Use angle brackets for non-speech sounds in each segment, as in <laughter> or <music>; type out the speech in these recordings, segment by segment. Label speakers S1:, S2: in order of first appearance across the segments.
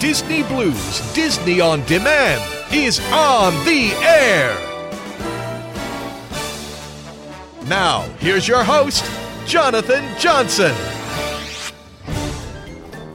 S1: Disney Blu's Disney on Demand is on the air. Now, here's your host, Jonathan Johnson.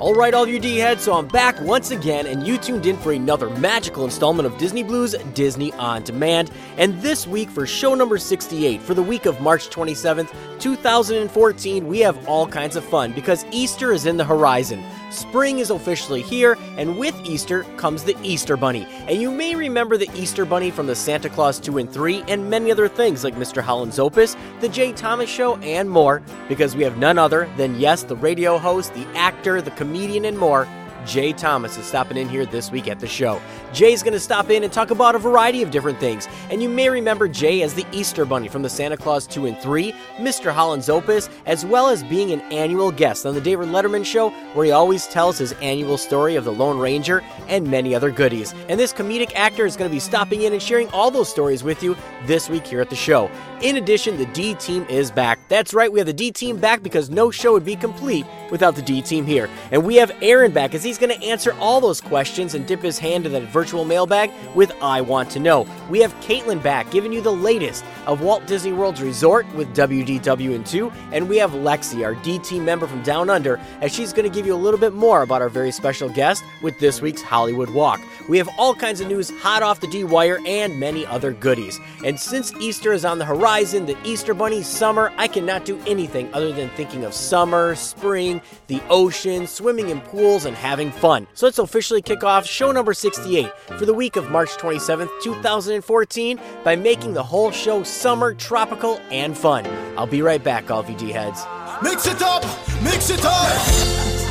S2: All right, all you D heads, so I'm back once again, and you tuned in for another magical installment of Disney Blu's Disney on Demand. And this week, for show number 68, for the week of March 27th, 2014, we have all kinds of fun because Easter is in the horizon. Spring is officially here, and with Easter comes the Easter Bunny. And you may remember the Easter Bunny from the Santa Claus 2 and 3 and many other things like Mr. Holland's Opus, The Jay Thomas Show, and more, because we have none other than, yes, the radio host, the actor, the comedian, and more. Jay Thomas is stopping in here this week at the show. Jay's going to stop in and talk about a variety of different things. And you may remember Jay as the Easter Bunny from the Santa Claus 2 and 3, Mr. Holland's Opus, as well as being an annual guest on the David Letterman Show, where he always tells his annual story of the Lone Ranger and many other goodies. And this comedic actor is going to be stopping in and sharing all those stories with you this week here at the show. In addition, the D team is back. That's right, we have the D team back because no show would be complete without the D team here. And we have Aaron back as he's going to answer all those questions and dip his hand in that virtual mailbag with I Want to Know. We have Caitlin back giving you the latest of Walt Disney World's Resort with WDW and 2. And we have Lexi, our D team member from Down Under, as she's going to give you a little bit more about our very special guest with this week's Hollywood Walk. We have all kinds of news hot off the D wire and many other goodies. And since Easter is on the horizon, the Easter Bunny, summer, I cannot do anything other than thinking of summer, spring, the ocean, swimming in pools, and having fun. So let's officially kick off show number 68 for the week of March 27th, 2014, by making the whole show summer, tropical, and fun. I'll be right back, all VG heads.
S3: Mix it up, mix it up.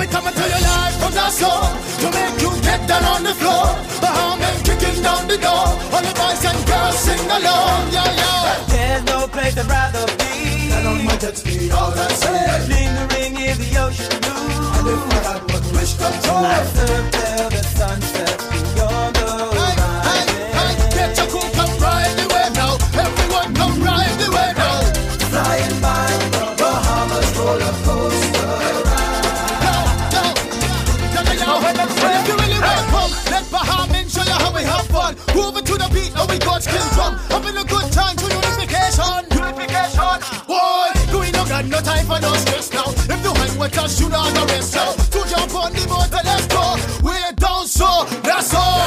S3: We coming to your life from the soul to make you get down on the floor. The harmon kicking down the door. All the boys and girls sing along, yeah, yeah.
S4: There's no place I'd rather be.
S3: And on my jet ski, all I say.
S4: Lingering in the ocean blue.
S3: And if I had one wish come true.
S4: I surf till the sun
S3: you not the rest now. To jump on the and let's go. We're down so, that's all.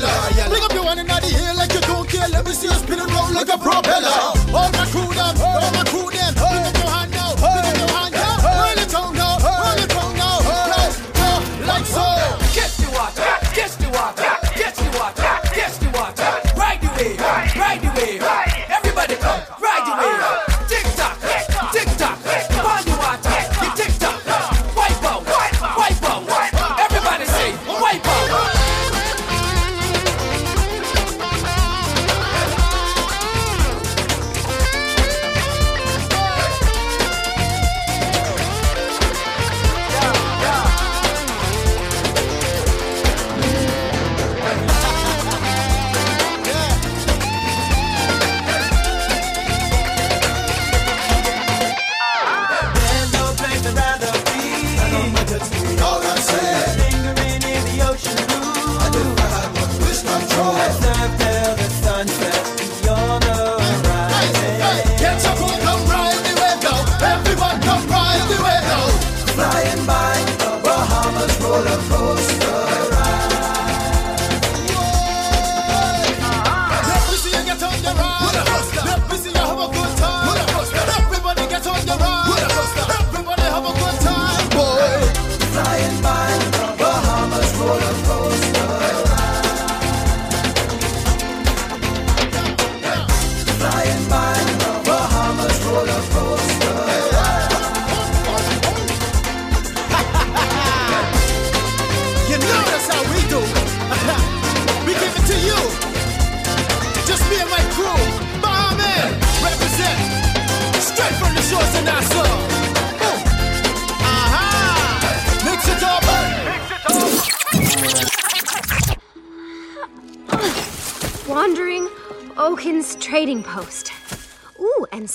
S3: Yellow. Bring up your one in the air like you don't care. Let me see you spin and roll like a propeller. All my crew them, all my crew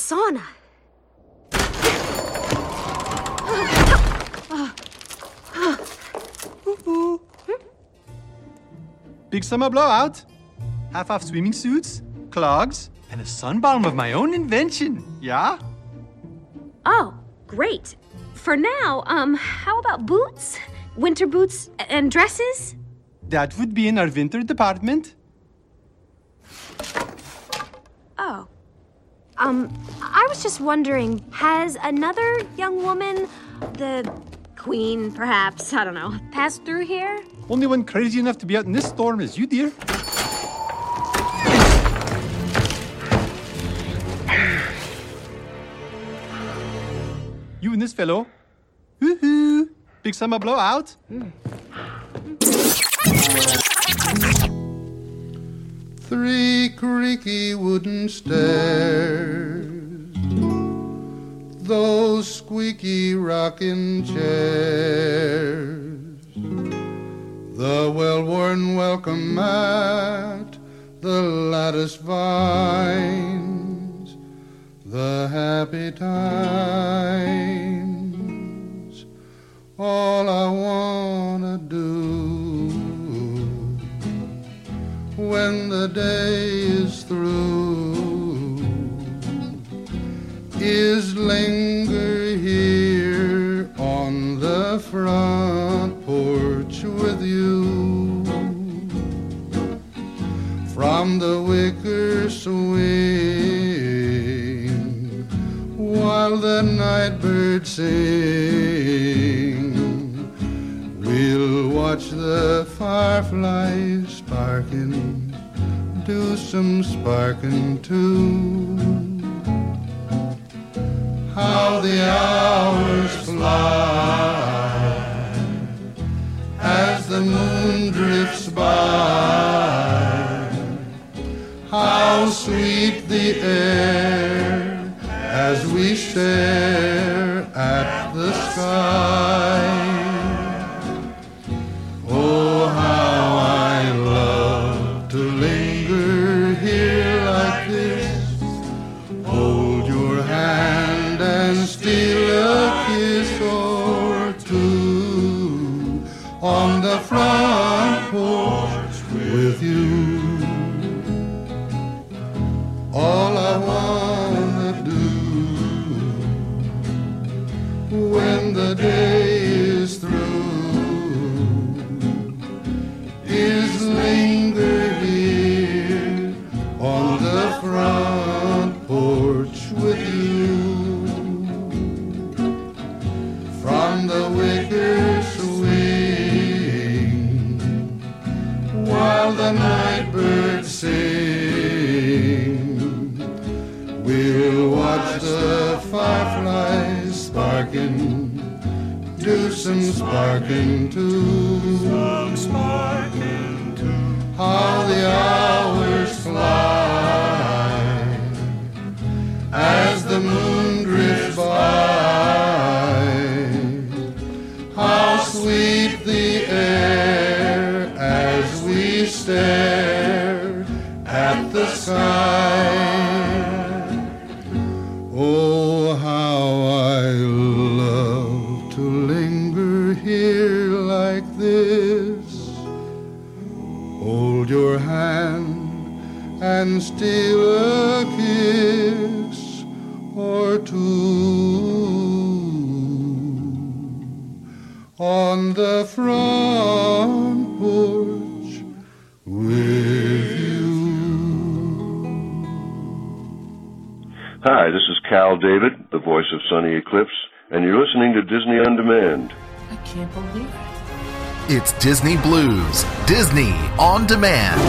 S5: sauna.
S6: Big summer blowout. Half off swimming suits, clogs, and a sun balm of my own invention. Yeah?
S5: Oh, great. For now, um, how about boots? Winter boots and dresses?
S6: That would be in our winter department.
S5: Oh. Um, I was just wondering, has another young woman, the queen perhaps, I don't know, passed through here?
S6: Only one crazy enough to be out in this storm is you, dear. You and this fellow. Woohoo! Big summer blowout.
S7: Three creaky wooden stairs, those squeaky rocking chairs, the well worn welcome mat, the lattice vines, the happy times, all I wanna do when the day is through. Is linger here on the front porch with you. From the wicker swing while the night birds sing We'll watch the fireflies sparking, do some sparking too. How the hours fly as the moon drifts by. How sweet the air as we stare at the sky. Front porch with you. All I wanna do when the day
S8: Disney
S9: Blu's, Disney on demand.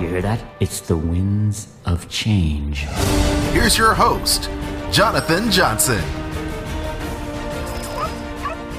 S10: You hear that? It's the winds of change.
S9: Here's your host, Jonathan Johnson.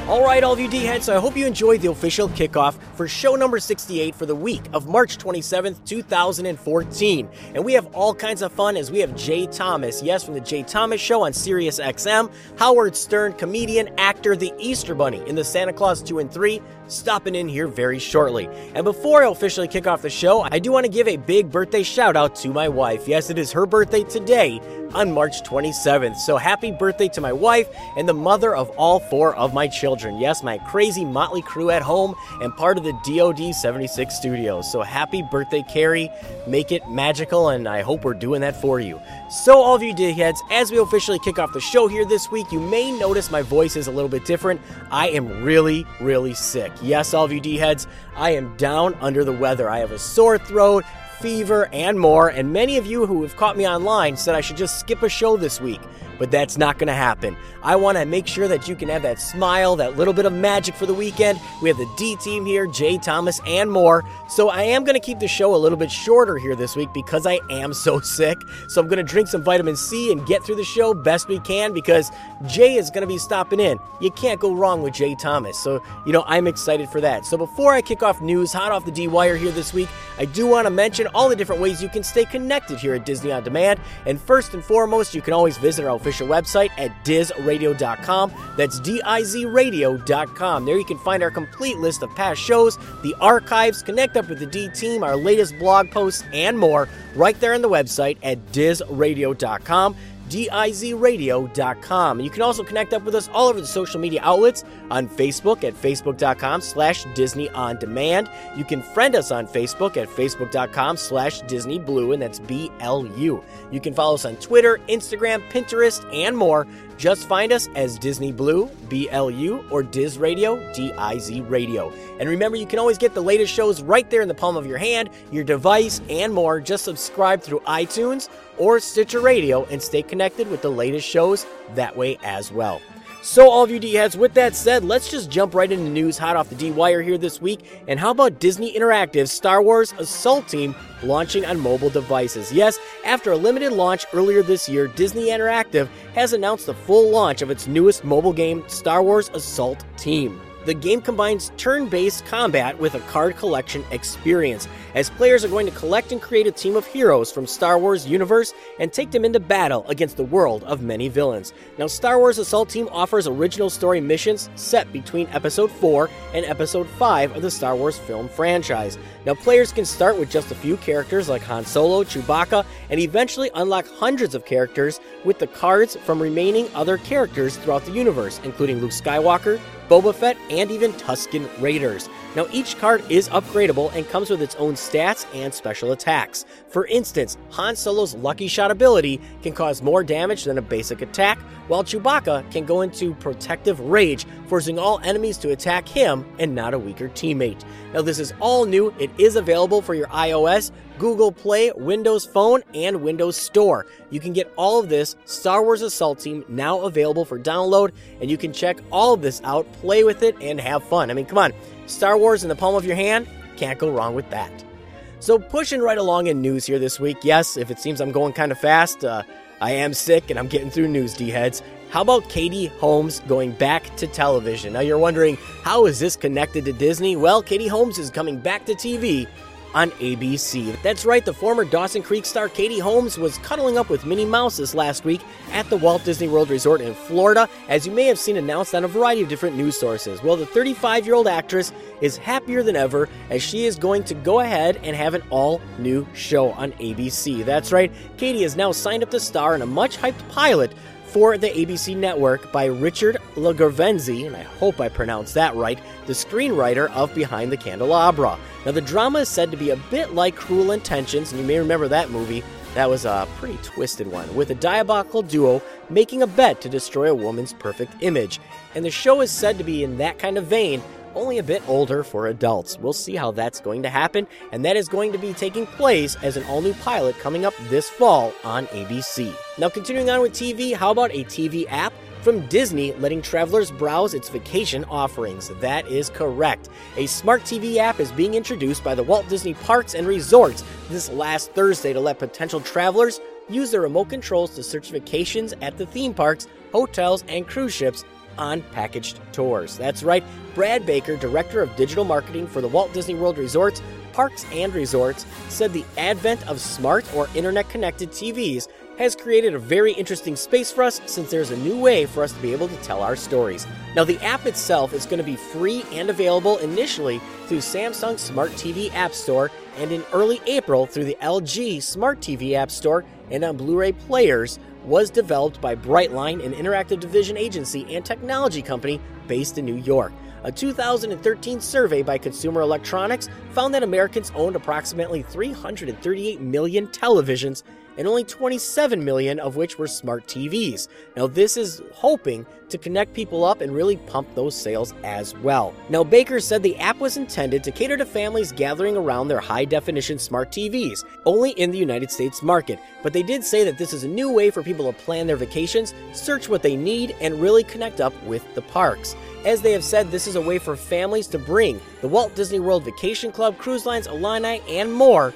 S2: All right, all of you D heads, I hope you enjoyed the official kickoff for show number 68 for the week of March 27th, 2014. And we have all kinds of fun as we have Jay Thomas, yes, from the Jay Thomas Show on Sirius XM, Howard Stern, comedian, actor, the Easter Bunny in the Santa Claus 2 and 3, stopping in here very shortly. And before I officially kick off the show, I do want to give a big birthday shout out to my wife. Yes, it is her birthday today on March 27th. So happy birthday to my wife and the mother of all four of my children. Yes, my crazy motley crew at home and part of the DoD 76 studios. So happy birthday, Carrie. Make it magical, and I hope we're doing that for you. So, all of you D heads, as we officially kick off the show here this week, you may notice my voice is a little bit different. I am really, really sick. Yes, all of you D heads, I am down under the weather. I have a sore throat, fever, and more. And many of you who have caught me online said I should just skip a show this week. But that's not going to happen. I want to make sure that you can have that smile, that little bit of magic for the weekend. We have the D team here, Jay Thomas, and more. So I am going to keep the show a little bit shorter here this week because I am so <laughs> sick. So I'm going to drink some vitamin C and get through the show best we can because Jay is going to be stopping in. You can't go wrong with Jay Thomas. So, you know, I'm excited for that. So before I kick off news hot off the D wire here this week, I do want to mention all the different ways you can stay connected here at Disney On Demand. And first and foremost, you can always visit our official website at dizradio.com. That's D-I-Z-radio.com. There you can find our complete list of past shows, the archives, connect up with the D team, our latest blog posts, and more right there on the website at dizradio.com. D-I-Z-radio.com. You can also connect up with us all over the social media outlets on Facebook at facebook.com slash Disney On Demand. You can friend us on Facebook at facebook.com slash Disney Blu, and that's B-L-U. You can follow us on Twitter, Instagram, Pinterest, and more. Just find us as Disney Blu, B-L-U, or Diz Radio, D-I-Z Radio. And remember, you can always get the latest shows right there in the palm of your hand, your device, and more. Just subscribe through iTunes or Stitcher Radio and stay connected with the latest shows that way as well. So, all of you D heads, with that said, let's just jump right into news hot off the D wire here this week. And how about Disney Interactive's Star Wars Assault Team launching on mobile devices? Yes, after a limited launch earlier this year, Disney Interactive has announced the full launch of its newest mobile game, Star Wars Assault Team. The game combines turn based combat with a card collection experience, as players are going to collect and create a team of heroes from Star Wars universe and take them into battle against the world of many villains. Now, Star Wars Assault Team offers original story missions set between Episode 4 and Episode 5 of the Star Wars film franchise. Now, players can start with just a few characters like Han Solo, Chewbacca, and eventually unlock hundreds of characters with the cards from remaining other characters throughout the universe, including Luke Skywalker, Boba Fett, and even Tusken Raiders. Now, each card is upgradable and comes with its own stats and special attacks. For instance, Han Solo's Lucky Shot ability can cause more damage than a basic attack, while Chewbacca can go into Protective Rage, forcing all enemies to attack him and not a weaker teammate. Now, this is all new. It is available for your iOS, Google Play, Windows Phone, and Windows Store. You can get all of this Star Wars Assault Team now available for download, and you can check all of this out, play with it, and have fun. I mean, come on, Star Wars in the palm of your hand? Can't go wrong with that. So, pushing right along in news here this week. Yes, if it seems I'm going kind of fast, uh, I am sick and I'm getting through news, D heads. How about Katie Holmes going back to television? Now, you're wondering, how is this connected to Disney? Well, Katie Holmes is coming back to TV on ABC. That's right, the former Dawson Creek star Katie Holmes was cuddling up with Minnie Mouse this last week at the Walt Disney World Resort in Florida, as you may have seen announced on a variety of different news sources. Well, the 35 year old actress is happier than ever as she is going to go ahead and have an all new show on ABC. That's right, Katie is now signed up to star in a much hyped pilot for the ABC network by Richard LaGravenese, and I hope I pronounced that right, the screenwriter of Behind the Candelabra. Now, the drama is said to be a bit like Cruel Intentions, and you may remember that movie, That was a pretty twisted one, with a diabolical duo making a bet to destroy a woman's perfect image. And the show is said to be in that kind of vein, only a bit older for adults. We'll see how that's going to happen, and that is going to be taking place as an all new pilot coming up this fall on ABC. Now, continuing on with TV, how about a TV app? From Disney, letting travelers browse its vacation offerings. That is correct. A smart TV app is being introduced by the Walt Disney Parks and Resorts this last Thursday to let potential travelers use their remote controls to search vacations at the theme parks, hotels, and cruise ships on packaged tours. That's right, Brad Baker, Director of Digital Marketing for the Walt Disney World Resorts, Parks and Resorts, said the advent of smart or internet connected TVs has created a very interesting space for us since there's a new way for us to be able to tell our stories. Now, the app itself is going to be free and available initially through Samsung Smart TV App Store and in early April through the LG Smart TV App Store and on Blu ray players. Was developed by Brightline, an interactive division agency and technology company based in New York. A 2013 survey by Consumer Electronics found that Americans owned approximately 338 million televisions and only 27 million of which were smart TVs. Now, this is hoping to connect people up and really pump those sales as well. Now, Baker said the app was intended to cater to families gathering around their high definition smart TVs, only in the United States market. But they did say that this is a new way for people to plan their vacations, search what they need, and really connect up with the parks. As they have said, this is a way for families to bring the Walt Disney World Vacation Club, cruise lines, Aulani, and more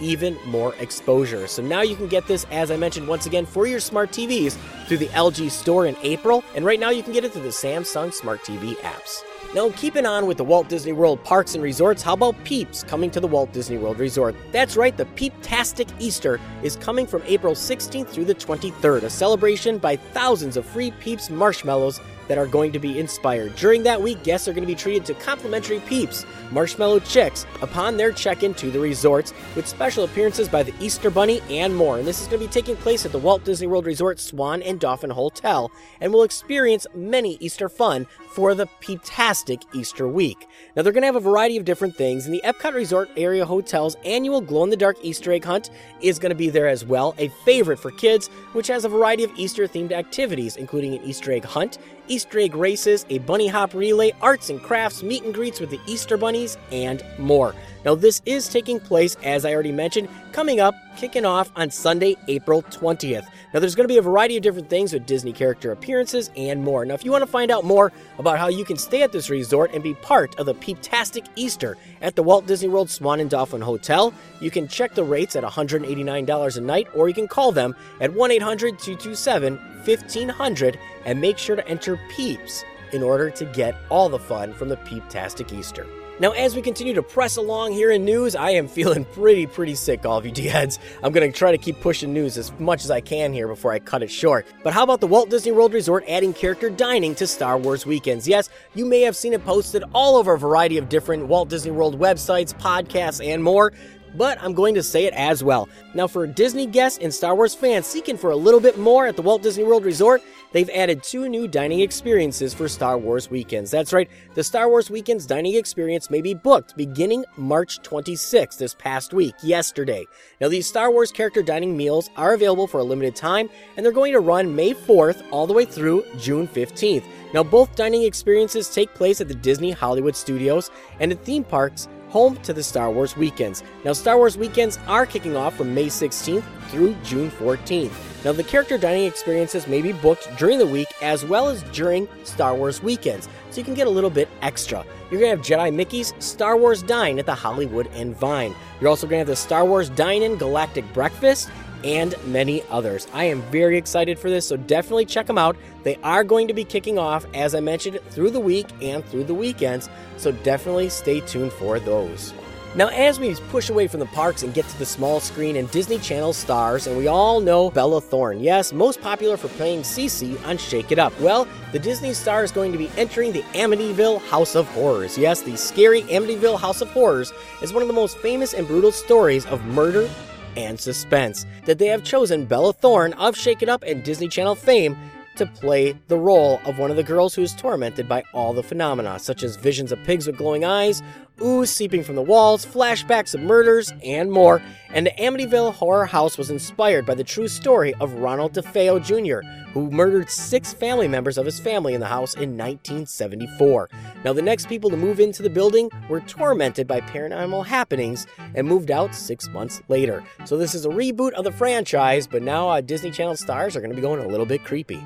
S2: even more exposure. So now you can get this, as I mentioned once again, for your smart TVs through the LG store in April, and right now you can get it through the Samsung Smart TV apps. Now, keeping on with the Walt Disney World parks and resorts, how about Peeps coming to the Walt Disney World Resort? That's right, the Peeptastic Easter is coming from April 16th through the 23rd, a celebration by thousands of free Peeps marshmallows that are going to be inspired. During that week, guests are going to be treated to complimentary peeps, marshmallow chicks, upon their check in to the resorts, with special appearances by the Easter Bunny and more. And this is going to be taking place at the Walt Disney World Resort Swan and Dolphin Hotel, and will experience many Easter fun for the Peeptastic Easter week. Now, they're going to have a variety of different things, and the Epcot Resort Area Hotel's annual glow in the dark Easter egg hunt is going to be there as well, a favorite for kids, which has a variety of Easter themed activities, including an Easter egg hunt, Easter egg races, a bunny hop relay, arts and crafts, meet and greets with the Easter bunnies, and more. Now, this is taking place, as I already mentioned, coming up, kicking off on Sunday, April 20th. Now, there's going to be a variety of different things with Disney character appearances and more. Now, if you want to find out more about how you can stay at this resort and be part of the Peeptastic Easter at the Walt Disney World Swan and Dolphin Hotel, you can check the rates at $189 a night or you can call them at 1 800 227 1500 and make sure to enter PEEPS in order to get all the fun from the Peeptastic Easter. Now, as we continue to press along here in news, I am <laughs> feeling pretty, pretty sick, all of you D-heads. I'm going to try to keep pushing news as much as I can here before I cut it short. But how about the Walt Disney World Resort adding character dining to Star Wars weekends? Yes, you may have seen it posted all over a variety of different Walt Disney World websites, podcasts, and more but I'm going to say it as well. Now, for Disney guests and Star Wars fans seeking for a little bit more at the Walt Disney World Resort, they've added two new dining experiences for Star Wars weekends. That's right, the Star Wars Weekends dining experience may be booked beginning March 26th, this past week, yesterday. Now, these Star Wars character dining meals are available for a limited time, and they're going to run May 4th all the way through June 15th. Now, both dining experiences take place at the Disney Hollywood Studios and at theme parks home to the Star Wars weekends. Now, Star Wars weekends are kicking off from May 16th through June 14th. Now, the character dining experiences may be booked during the week as well as during Star Wars weekends, so you can get a little bit extra. You're going to have Jedi Mickey's Star Wars Dine at the Hollywood and Vine. You're also going to have the Star Wars Dine In Galactic Breakfast and many others. I am very excited for this, so definitely check them out. They are going to be kicking off, as I mentioned, through the week and through the weekends, so definitely stay tuned for those. Now, as we push away from the parks and get to the small screen and Disney Channel stars, and we all know Bella Thorne, yes, most popular for playing Cece on Shake It Up. Well, the Disney star is going to be entering the Amityville House of Horrors. Yes, the scary Amityville House of Horrors is one of the most famous and brutal stories of murder and suspense. That they have chosen Bella Thorne of Shake It Up and Disney Channel fame to play the role of one of the girls who is tormented by all the phenomena, such as visions of pigs with glowing eyes, ooze seeping from the walls, flashbacks of murders, and more. And the Amityville Horror House was inspired by the true story of Ronald DeFeo Jr., who murdered six family members of his family in the house in 1974. Now, the next people to move into the building were tormented by paranormal happenings and moved out six months later. So, this is a reboot of the franchise, but now uh, Disney Channel stars are going to be going a little bit creepy.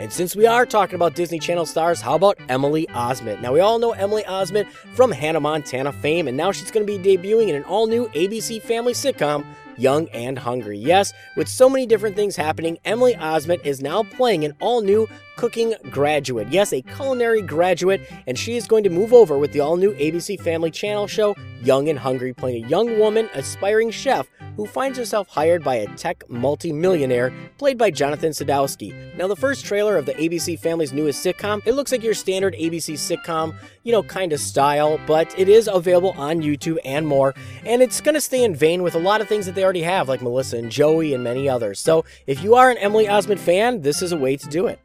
S2: And since we are talking about Disney Channel stars, how about Emily Osment? Now, we all know Emily Osment from Hannah Montana fame, and now she's going to be debuting in an all new ABC family sitcom, Young and Hungry. Yes, with so many different things happening, Emily Osment is now playing an all new cooking graduate. Yes, a culinary graduate, and she is going to move over with the all new ABC Family Channel show, Young and Hungry, playing a young woman, aspiring chef who finds herself hired by a tech multi-millionaire played by Jonathan Sadowski. Now, the first trailer of the ABC Family's newest sitcom, it looks like your standard ABC sitcom, you know, kind of style, but it is available on YouTube and more, and it's going to stay in vein with a lot of things that they already have, like Melissa and Joey and many others. So, if you are an Emily Osment fan, this is a way to do it.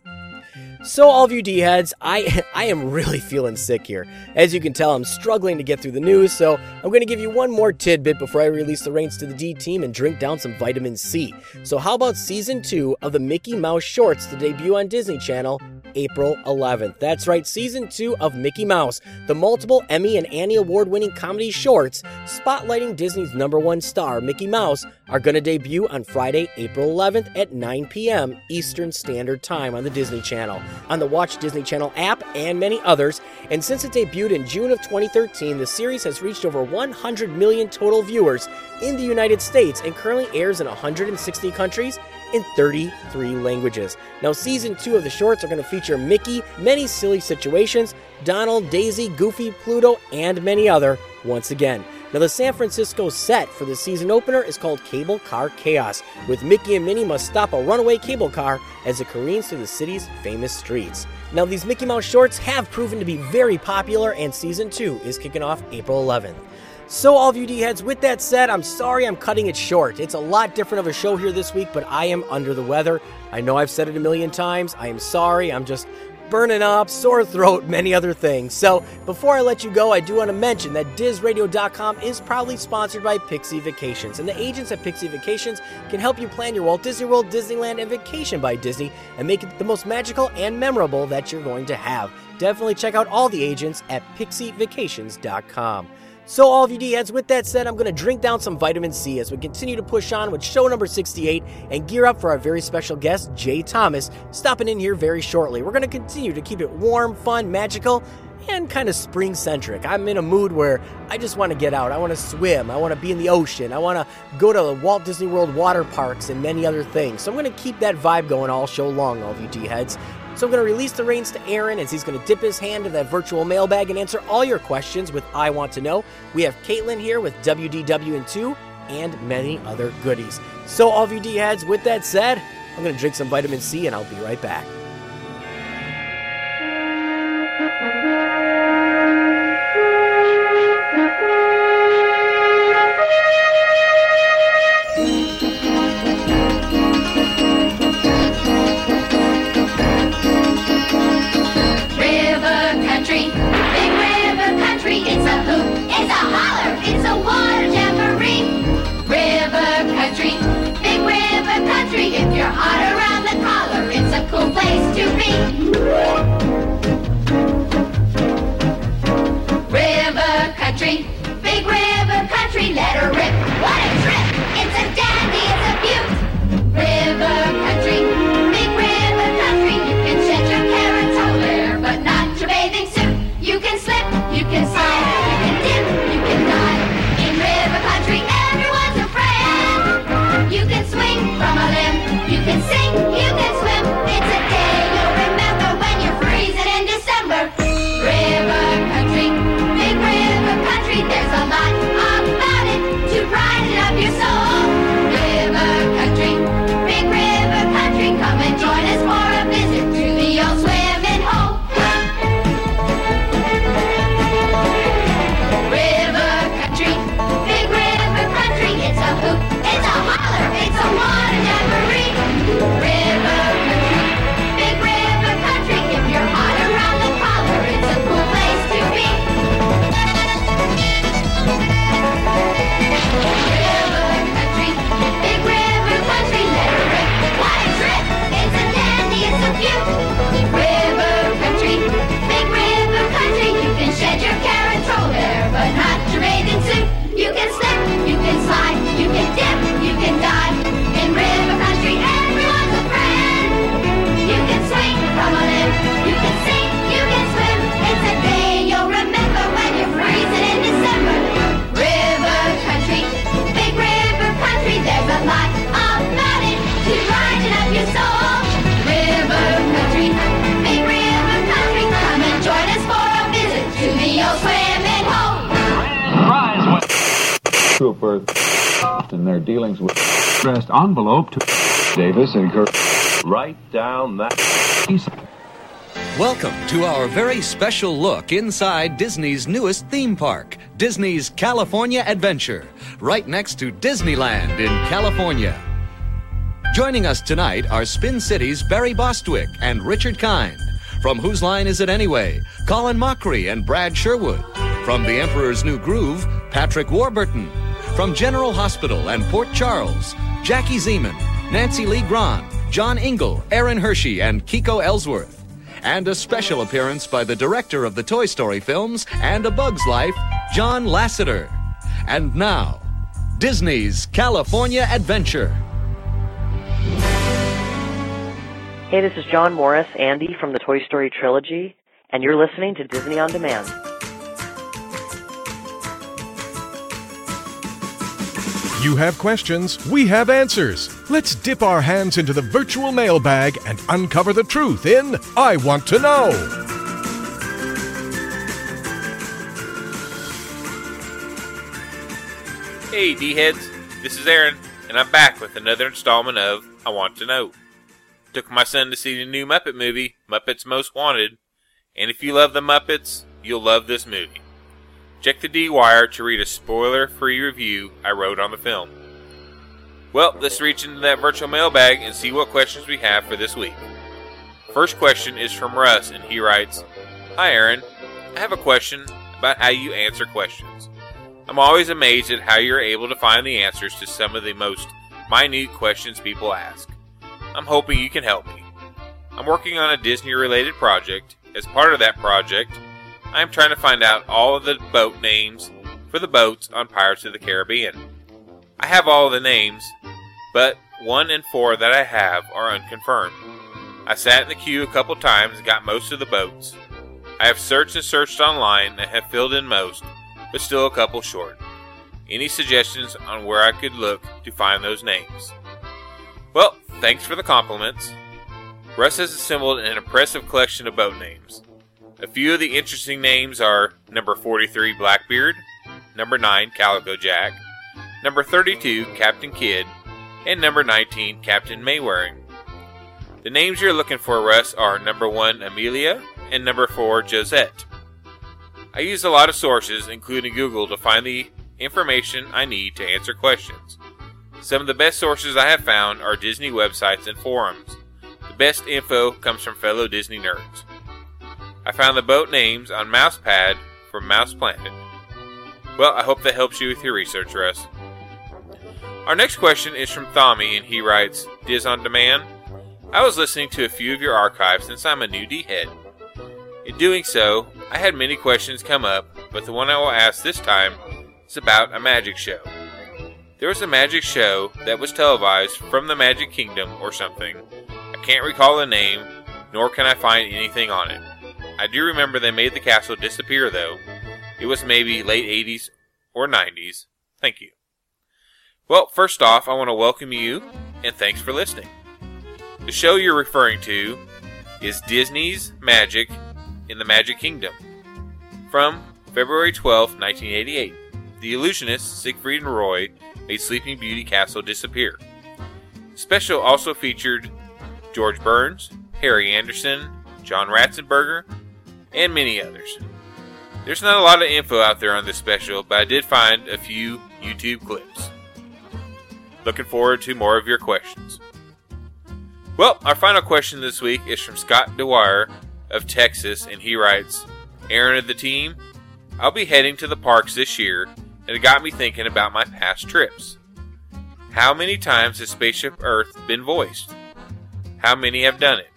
S2: So, all of you D heads, I, <laughs> I am really feeling sick here. As you can tell, I'm struggling to get through the news, so I'm going to give you one more tidbit before I release the reins to the D team and drink down some vitamin C. So, how about season two of the Mickey Mouse shorts to debut on Disney Channel April 11th? That's right, season two of Mickey Mouse, the multiple Emmy and Annie Award winning comedy shorts spotlighting Disney's number one star, Mickey Mouse, are going to debut on Friday, April 11th at 9 p.m. Eastern Standard Time on the Disney Channel on the Watch Disney Channel app and many others. And since it debuted in June of 2013, the series has reached over 100 million total viewers in the United States and currently airs in 160 countries in 33 languages. Now, season two of the shorts are going to feature Mickey, many silly situations, Donald, Daisy, Goofy, Pluto, and many other once again. Now, the San Francisco set for the season opener is called Cable Car Chaos, with Mickey and Minnie must stop a runaway cable car as it careens through the city's famous streets. Now, these Mickey Mouse shorts have proven to be very popular, and season two is kicking off April 11th. So, all of you D heads, with that said, I'm sorry I'm cutting it short. It's a lot different of a show here this week, but I am under the weather. I know I've said it a million times. I am sorry. I'm just burning up, sore throat, many other things. So, before I let you go, I do want to mention that DizRadio.com is proudly sponsored by Pixie Vacations, and the agents at Pixie Vacations can help you plan your Walt Disney World, Disneyland, and Vacation by Disney and make it the most magical and memorable that you're going to have. Definitely check out all the agents at PixieVacations.com. So, all of you D heads, with that said, I'm going to drink down some vitamin C as we continue to push on with show number 68 and gear up for our very special guest, Jay Thomas, stopping in here very shortly. We're going to continue to keep it warm, fun, magical, and kind of spring centric. I'm in a mood where I just want to get out. I want to swim. I want to be in the ocean. I want to go to the Walt Disney World water parks and many other things. So, I'm going to keep that vibe going all show long, all of you D heads. So I'm going to release the reins to Aaron as he's going to dip his hand in that virtual mailbag and answer all your questions with I Want to Know. We have Caitlin here with WDW and 2 and many other goodies. So, all of you D heads, with that said, I'm going to drink some vitamin C and I'll be right back.
S11: Place in
S12: their dealings with addressed envelope to Davis and Kirk.
S13: Write down that.
S14: Welcome to our very special look inside Disney's newest theme park, Disney's California Adventure, right next to Disneyland in California. Joining us tonight are Spin City's Barry Bostwick and Richard Kind. From Whose Line Is It Anyway? Colin Mochrie and Brad Sherwood. From The Emperor's New Groove, Patrick Warburton. From General Hospital and Port Charles, Jackie Zeman, Nancy Lee Grahn, John Ingle, Aaron Hershey, and Kiko Ellsworth. And a special appearance by the director of the Toy Story films and A Bug's Life, John Lasseter. And now, Disney's California Adventure.
S15: Hey, this is John Morris, Andy from the Toy Story Trilogy, and you're listening to Disney On Demand.
S1: You have questions, we have answers. Let's dip our hands into the virtual mailbag and uncover the truth in I Want to Know.
S16: Hey, D heads, this is Aaron, and I'm back with another installment of I Want to Know. Took my son to see the new Muppet movie, Muppets Most Wanted, and if you love the Muppets, you'll love this movie. Check the D Wire to read a spoiler free review I wrote on the film. Well, let's reach into that virtual mailbag and see what questions we have for this week. First question is from Russ, and he writes Hi, Aaron. I have a question about how you answer questions. I'm always amazed at how you're able to find the answers to some of the most minute questions people ask. I'm hoping you can help me. I'm working on a Disney related project. As part of that project, I am trying to find out all of the boat names for the boats on Pirates of the Caribbean. I have all the names, but one and four that I have are unconfirmed. I sat in the queue a couple times and got most of the boats. I have searched and searched online and have filled in most, but still a couple short. Any suggestions on where I could look to find those names? Well, thanks for the compliments. Russ has assembled an impressive collection of boat names. A few of the interesting names are number 43 Blackbeard, number 9 Calico Jack, number 32 Captain Kidd, and number 19 Captain Maywearing. The names you're looking for, Russ, are number 1 Amelia and number 4 Josette. I use a lot of sources, including Google, to find the information I need to answer questions. Some of the best sources I have found are Disney websites and forums. The best info comes from fellow Disney nerds. I found the boat names on Mousepad from Mouse Planet. Well, I hope that helps you with your research, Russ. Our next question is from Thami, and he writes Diz on Demand. I was listening to a few of your archives since I'm a new D head. In doing so, I had many questions come up, but the one I will ask this time is about a magic show. There was a magic show that was televised from the Magic Kingdom or something. I can't recall the name, nor can I find anything on it. I do remember they made the castle disappear, though. It was maybe late 80s or 90s. Thank you. Well, first off, I want to welcome you and thanks for listening. The show you're referring to is Disney's Magic in the Magic Kingdom from February 12, 1988. The illusionists Siegfried and Roy made Sleeping Beauty Castle disappear. The special also featured George Burns, Harry Anderson, John Ratzenberger, and many others. There's not a lot of info out there on this special, but I did find a few YouTube clips. Looking forward to more of your questions. Well, our final question this week is from Scott Dwyer of Texas, and he writes Aaron of the team, I'll be heading to the parks this year, and it got me thinking about my past trips. How many times has Spaceship Earth been voiced? How many have done it?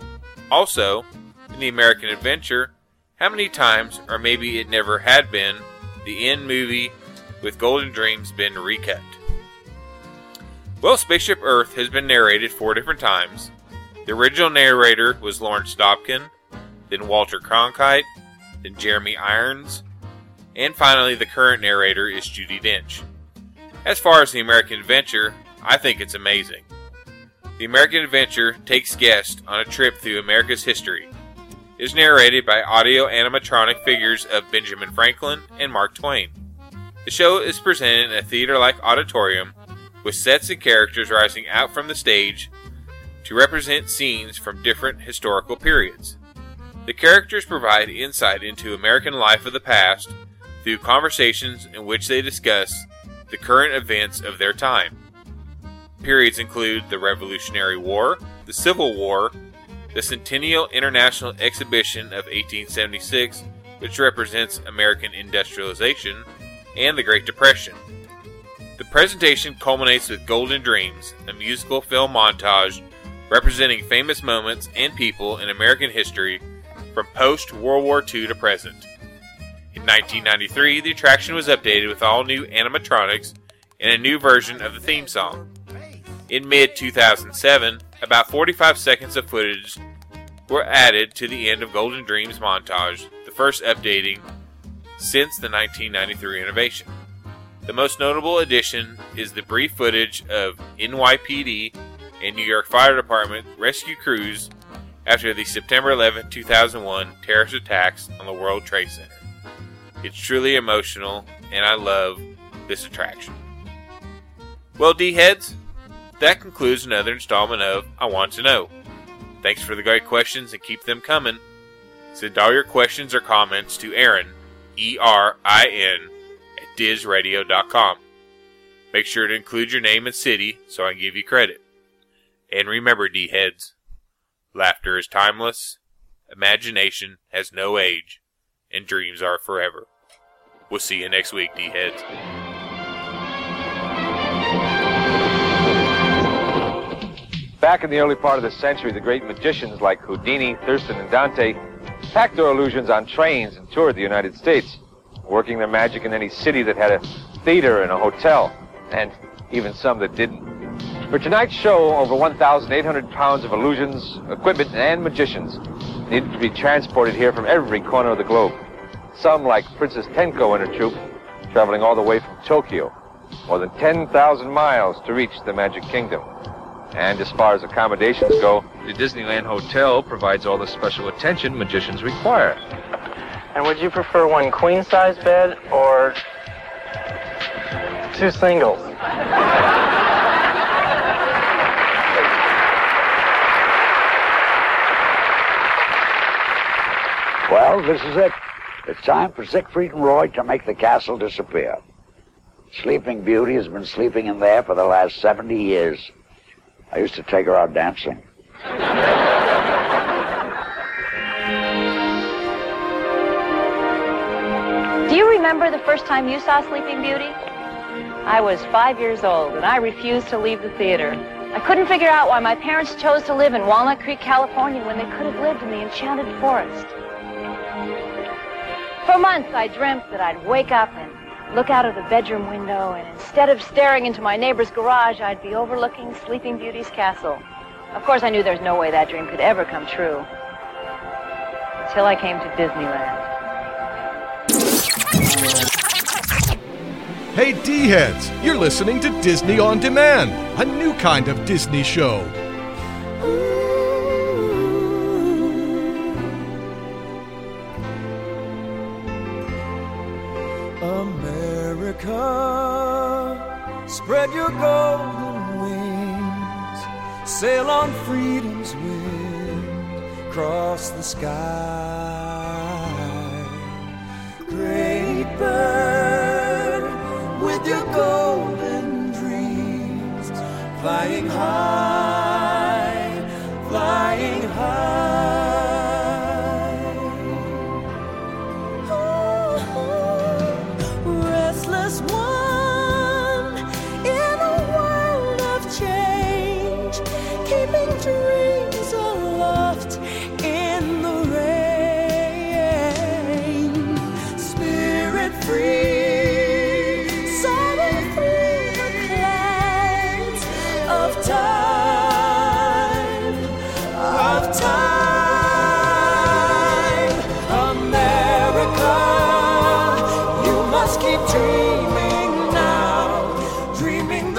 S16: Also, in the American Adventure, how many times, or maybe it never had been, the end movie with Golden Dreams been recut? Well, Spaceship Earth has been narrated four different times. The original narrator was Lawrence Dobkin, then Walter Cronkite, then Jeremy Irons, and finally the current narrator is Judi Dench. As far as the American Adventure, I think it's amazing. The American Adventure takes guests on a trip through America's history. Is narrated by audio animatronic figures of Benjamin Franklin and Mark Twain. The show is presented in a theater like auditorium with sets and characters rising out from the stage to represent scenes from different historical periods. The characters provide insight into American life of the past through conversations in which they discuss the current events of their time. Periods include the Revolutionary War, the Civil War, the Centennial International Exhibition of 1876, which represents American industrialization, and the Great Depression. The presentation culminates with Golden Dreams, a musical film montage representing famous moments and people in American history from post World War II to present. In 1993, the attraction was updated with all new animatronics and a new version of the theme song. In mid 2007, about 45 seconds of footage were added to the end of Golden Dreams montage, the first updating since the 1993 innovation. The most notable addition is the brief footage of NYPD and New York Fire Department rescue crews after the September 11, 2001 terrorist attacks on the World Trade Center. It's truly emotional, and I love this attraction. Well, D heads, that concludes another installment of I Want to Know. Thanks for the great questions and keep them coming. Send all your questions or comments to Erin, E R I N, at DizRadio.com. Make sure to include your name and city so I can give you credit. And remember, D heads, laughter is timeless, imagination has no age, and dreams are forever. We'll see you next week, D heads.
S17: Back in the early part of the century, the great magicians like Houdini, Thurston, and Dante packed their illusions on trains and toured the United States, working their magic in any city that had a theater and a hotel, and even some that didn't. For tonight's show, over 1,800 pounds of illusions, equipment, and magicians needed to be transported here from every corner of the globe. Some, like Princess Tenko and her troupe, traveling all the way from Tokyo, more than 10,000 miles to reach the Magic Kingdom. And as far as accommodations go, the Disneyland Hotel provides all the special attention magicians require.
S18: And would you prefer one queen size bed or two singles?
S19: Well, this is it. It's time for Siegfried and Roy to make the castle disappear. Sleeping Beauty has been sleeping in there for the last 70 years. I used to take her out dancing.
S20: Do you remember the first time you saw Sleeping Beauty? I was five years old, and I refused to leave the theater. I couldn't figure out why my parents chose to live in Walnut Creek, California, when they could have lived in the Enchanted Forest. For months, I dreamt that I'd wake up and look out of the bedroom window, and instead of staring into my neighbor's garage, I'd be overlooking Sleeping Beauty's castle. Of course, I knew there's no way that dream could ever come true. Until I came to Disneyland.
S1: Hey, D heads, you're listening to Disney On Demand, a new kind of Disney show.
S21: America, spread your golden wings, sail on freedom's wind, cross the sky. Great bird, with your golden dreams, flying high,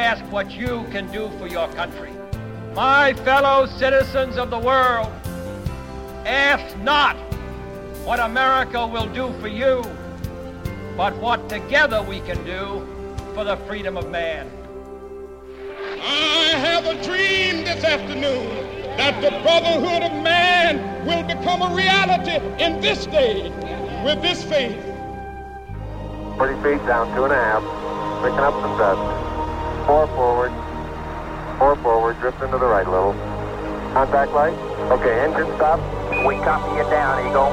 S22: Ask what you can do for your country. My fellow citizens of the world, ask not what America will do for you, but what together we can do for the freedom of man.
S23: I have a dream this afternoon that the brotherhood of man will become a reality in this day with this faith.
S21: 40 feet down, two and a half. Picking up some dust. Four forward. Four forward, drifting to the right a little. Contact light. Okay, engine stop. We copy you down, Eagle.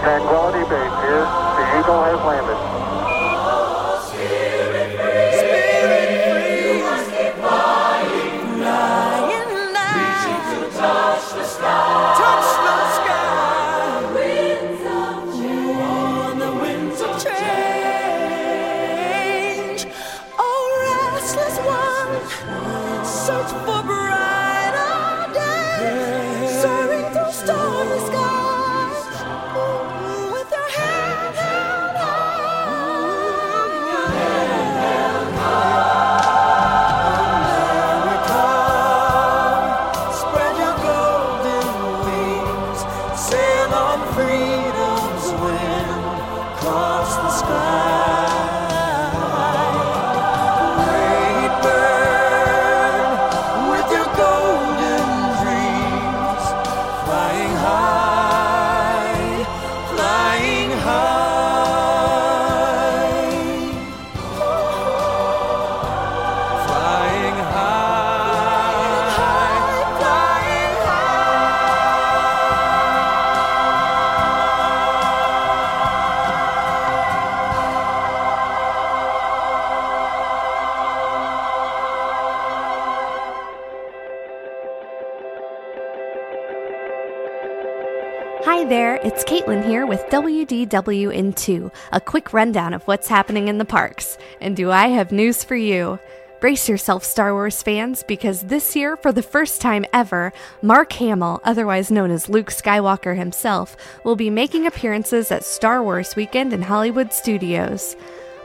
S21: Tranquility Base here. The Eagle has landed.
S24: WDW in 2, a quick rundown of what's happening in the parks. And do I have news for you? Brace yourself, Star Wars fans, because this year, for the first time ever, Mark Hamill, otherwise known as Luke Skywalker himself, will be making appearances at Star Wars Weekend in Hollywood Studios.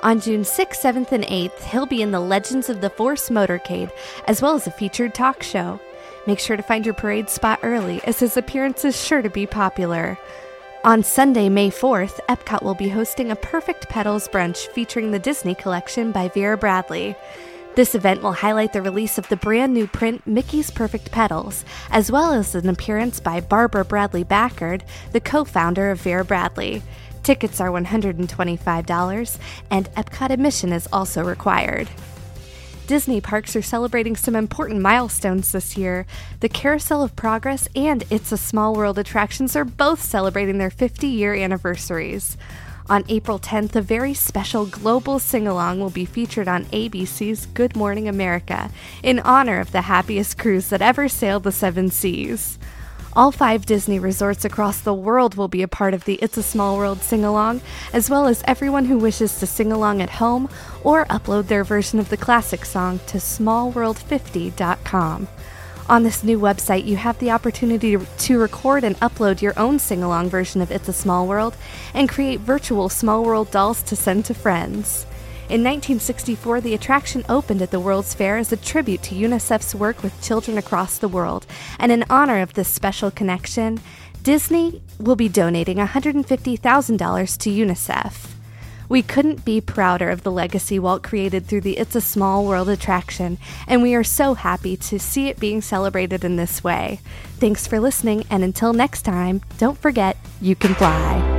S24: On June 6th, 7th, and 8th, he'll be in the Legends of the Force motorcade, as well as a featured talk show. Make sure to find your parade spot early, as his appearance is sure to be popular. On Sunday, May 4th, Epcot will be hosting a Perfect Petals brunch featuring the Disney collection by Vera Bradley. This event will highlight the release of the brand new print Mickey's Perfect Petals, as well as an appearance by Barbara Bradley Baekgaard, the co founder of Vera Bradley. Tickets are $125, and Epcot admission is also required. Disney parks are celebrating some important milestones this year. The Carousel of Progress and It's a Small World attractions are both celebrating their 50 year anniversaries. On April 10th, a very special global sing along will be featured on ABC's Good Morning America in honor of the happiest cruise that ever sailed the seven seas. All five Disney resorts across the world will be a part of the It's a Small World sing along, as well as everyone who wishes to sing along at home or upload their version of the classic song to smallworld50.com. On this new website, you have the opportunity to record and upload your own sing along version of It's a Small World and create virtual Small World dolls to send to friends. In 1964, the attraction opened at the World's Fair as a tribute to UNICEF's work with children across the world. And in honor of this special connection, Disney will be donating $150,000 to UNICEF. We couldn't be prouder of the legacy Walt created through the It's a Small World attraction, and we are so happy to see it being celebrated in this way. Thanks for listening, and until next time, don't forget you can fly.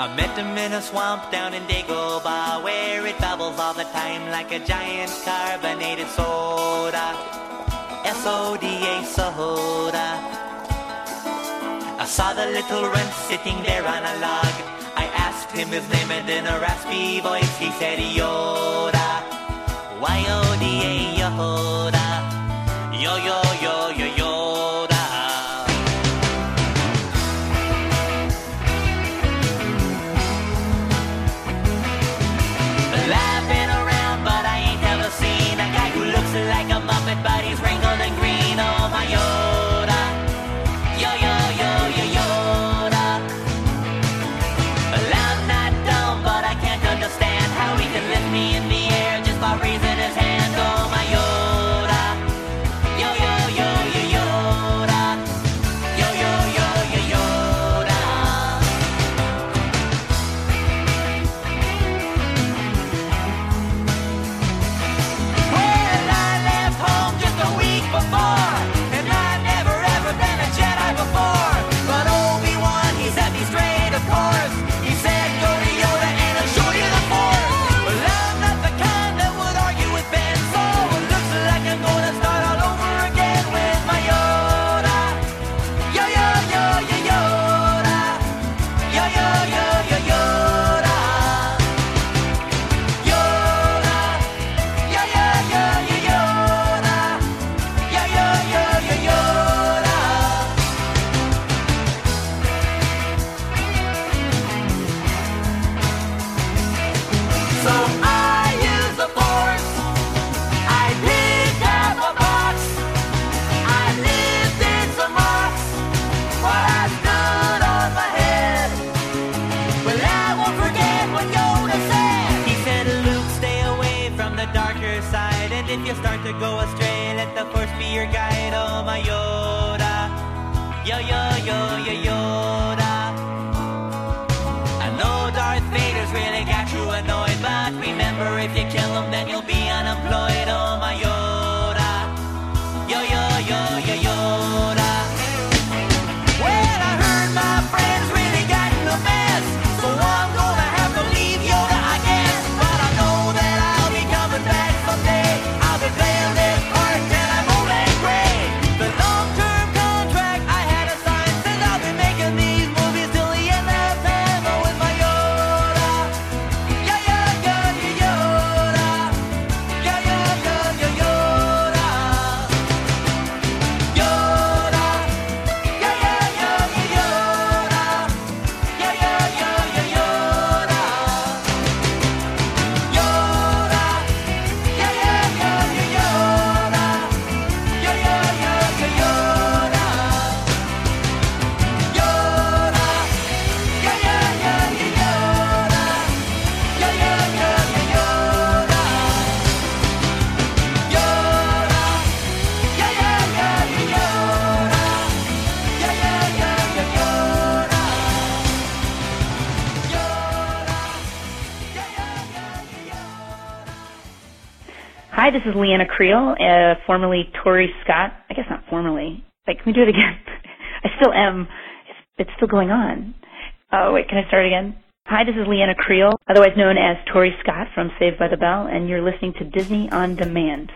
S25: I met him in a swamp down in Dagobah where it bubbles all the time like a giant carbonated soda. S-O-D-A soda. I saw the little runt sitting there on a log. I asked him his name and in a raspy voice he said Yoda. Y-O-D-A Yoda. Yo this
S26: is Leanna Creel, uh, formerly Tori Scott. I guess not formerly. Wait, can we do it again? <laughs> I still am. It's, it's still going on. Oh, wait, can I start again? Hi, this is Leanna Creel, otherwise known as Tori Scott from Saved by the Bell, and you're listening to Disney on Demand.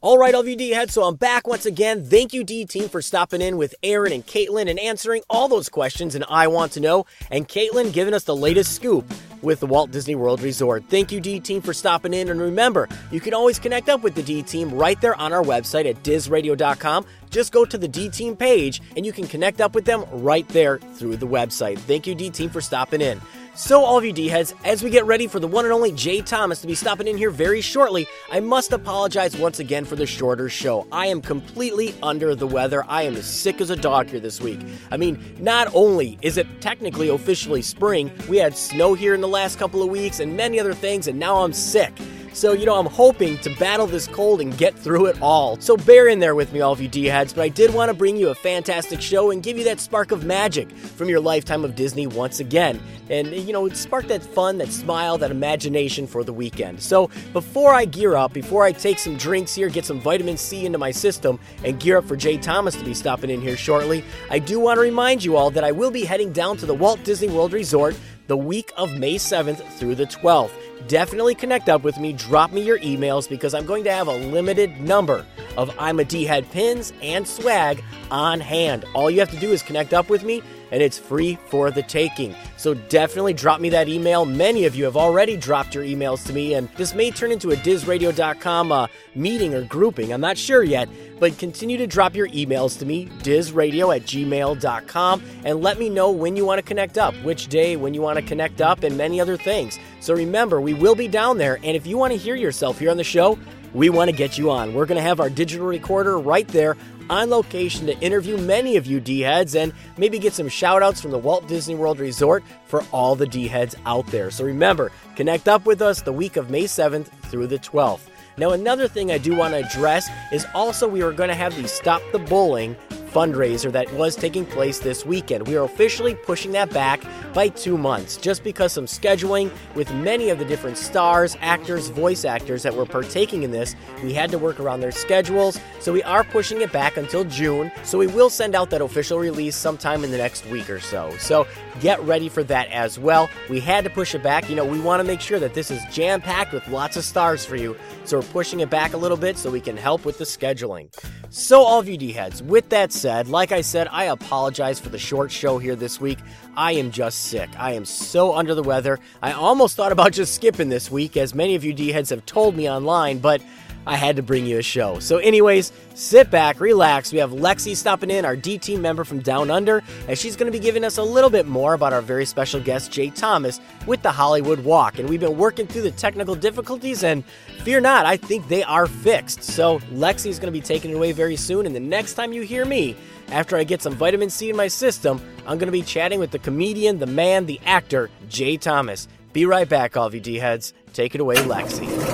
S2: All right, all of you D heads, so I'm back once again. Thank you, D team, for stopping in with Erin and Caitlin and answering all those questions and I want to know. And Caitlin giving us the latest scoop with the Walt Disney World Resort. Thank you, D team, for stopping in. And remember, you can always connect up with the D team right there on our website at dizradio.com. Just go to the D team page and you can connect up with them right there through the website. Thank you, D team, for stopping in. So, all of you D heads, as we get ready for the one and only Jay Thomas to be stopping in here very shortly, I must apologize once again for the shorter show. I am completely under the weather. I am as sick as a dog here this week. I mean, not only is it technically officially spring, we had snow here in the last couple of weeks and many other things, and now I'm sick. So, you know, I'm hoping to battle this cold and get through it all. So, bear in there with me, all of you D heads, but I did want to bring you a fantastic show and give you that spark of magic from your lifetime of Disney once again. And, you know, spark that fun, that smile, that imagination for the weekend. So, before I gear up, before I take some drinks here, get some vitamin C into my system, and gear up for Jay Thomas to be stopping in here shortly, I do want to remind you all that I will be heading down to the Walt Disney World Resort the week of May 7th through the 12th. Definitely connect up with me, drop me your emails because I'm going to have a limited number of I'm a D head pins and swag on hand. All you have to do is connect up with me and it's free for the taking. So definitely drop me that email. Many of you have already dropped your emails to me, and this may turn into a DizRadio.com uh, meeting or grouping. I'm not sure yet, but continue to drop your emails to me, DizRadio at gmail.com, and let me know when you want to connect up, which day, when you want to connect up, and many other things. So remember, we will be down there, and if you want to hear yourself here on the show, we want to get you on. We're going to have our digital recorder right there on location to interview many of you D heads and maybe get some shout outs from the Walt Disney World Resort for all the D heads out there. So remember, connect up with us the week of May 7th through the 12th. Now, another thing I do want to address is also we are going to have the Stop the Bullying fundraiser that was taking place this weekend. We are officially pushing that back by two months just because some scheduling with many of the different stars, actors, voice actors that were partaking in this. We had to work around their schedules, so we are pushing it back until June. So we will send out that official release sometime in the next week or so. So get ready for that as well. We had to push it back. You know, we want to make sure that this is jam packed with lots of stars for you. So we're pushing it back a little bit so we can help with the scheduling. So, all of you D heads, with that said, like I said, I apologize for the short show here this week. I am just sick. I am so under the weather. I almost thought about just skipping this week, as many of you D heads have told me online, but I had to bring you a show. So, anyways, sit back, relax. We have Lexi stopping in, our D team member from Down Under, and she's going to be giving us a little bit more about our very special guest, Jay Thomas, with the Hollywood Walk. And we've been working through the technical difficulties, and fear not, I think they are fixed. So, Lexi is going to be taking it away very soon. And the next time you hear me, after I get some vitamin C in my system, I'm going to be chatting with the comedian, the man, the actor, Jay Thomas. Be right back, all of you D heads. Take it away, Lexi.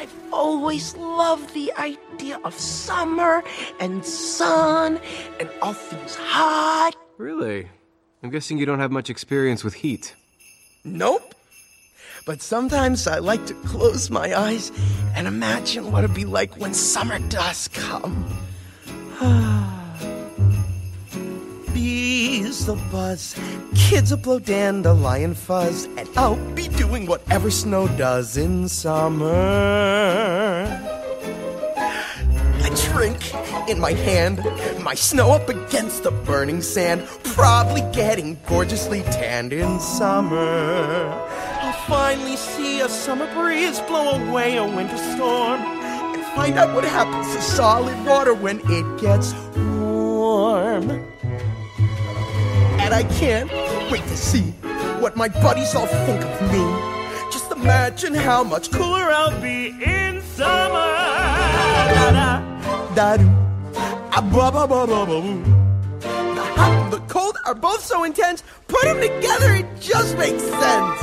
S27: I've always loved the idea of summer and sun and all things hot.
S28: Really? I'm guessing you don't have much experience with heat.
S27: Nope. But sometimes I like to close my eyes and imagine what it'd be like when summer does come. <sighs> <sighs> Will buzz, kids will blow dandelion fuzz, and I'll be doing whatever snow does in summer. A drink in my hand, my snow up against the burning sand, probably getting gorgeously tanned in summer. I'll finally see a summer breeze blow away a winter storm and find out what happens to solid water when it gets warm. And I can't wait to see what my buddies all think of me. Just imagine how much cooler I'll be in summer. Da da da do. Ah. The hot and the cold are both so intense. Put them together, it just makes sense.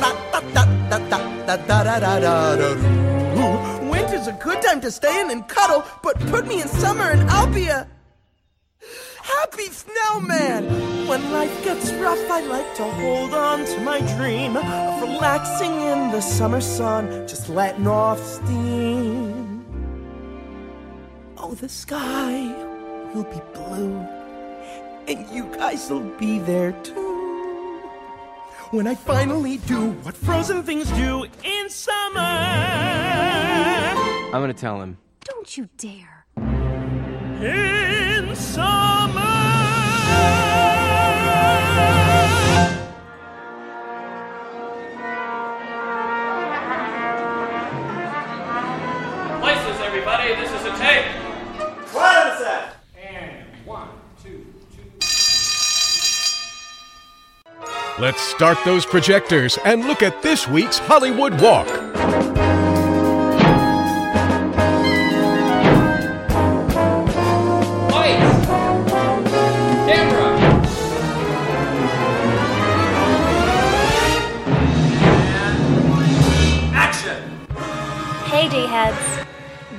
S27: Ra da da da da da da da da da da. Winter's a good time to stay in and cuddle, but put me in summer and I'll be a happy snowman. When life gets rough, I like to hold on to my dream of relaxing in the summer sun, just letting off steam. Oh, the sky will be blue, and you guys will be there too. When I finally do what frozen things do in summer.
S28: I'm gonna tell him.
S24: Don't you dare.
S27: In summer.
S1: Let's start those projectors and look at this week's Hollywood Walk.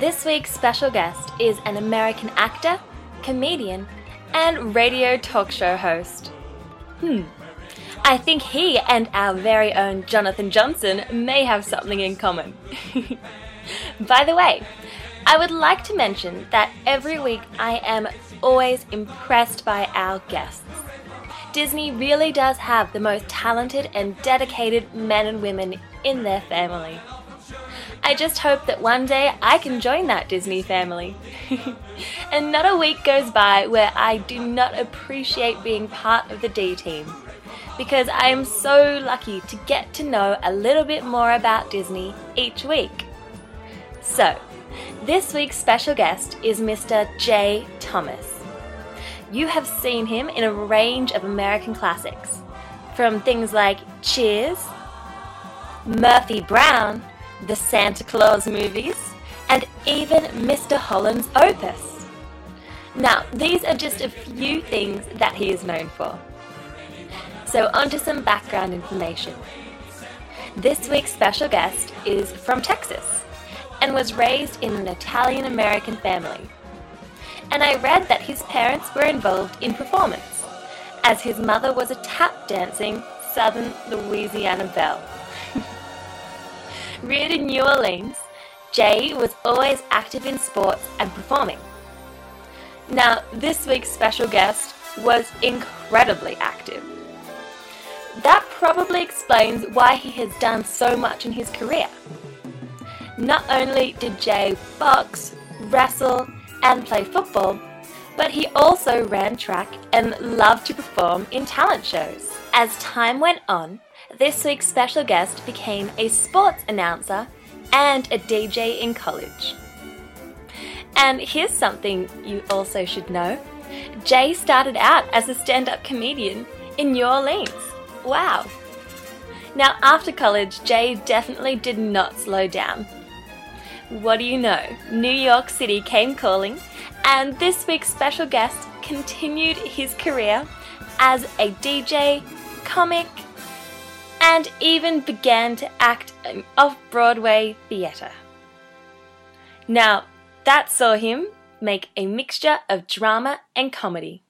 S29: This week's special guest is an American actor, comedian, and radio talk show host. Hmm. I think he and our very own Jonathan Johnson may have something in common. <laughs> By the way, I would like to mention that every week I am always impressed by our guests. Disney really does have the most talented and dedicated men and women in their family. I just hope that one day I can join that Disney family. <laughs> and not a week goes by where I do not appreciate being part of the D team. Because I am so lucky to get to know a little bit more about Disney each week. So, this week's special guest is Mr. Jay Thomas. You have seen him in a range of American classics, from things like Cheers, Murphy Brown, the Santa Claus movies, and even Mr. Holland's Opus. Now, these are just a few things that he is known for. So, on to some background information. This week's special guest is from Texas and was raised in an Italian American family. And I read that his parents were involved in performance, as his mother was a tap dancing Southern Louisiana belle. Reared in New Orleans, Jay was always active in sports and performing. Now, this week's special guest was incredibly active. That probably explains why he has done so much in his career. Not only did Jay box, wrestle, and play football, but he also ran track and loved to perform in talent shows. As time went on, this week's special guest became a sports announcer and a DJ in college. And here's something you also should know Jay started out as a stand up comedian in New Orleans. Wow. Now, after college, Jay definitely did not slow down. What do you know? New York City came calling, and this week's special guest continued his career as a DJ, comic, and even began to act in off Broadway theatre. Now, that saw him make a mixture of drama and comedy.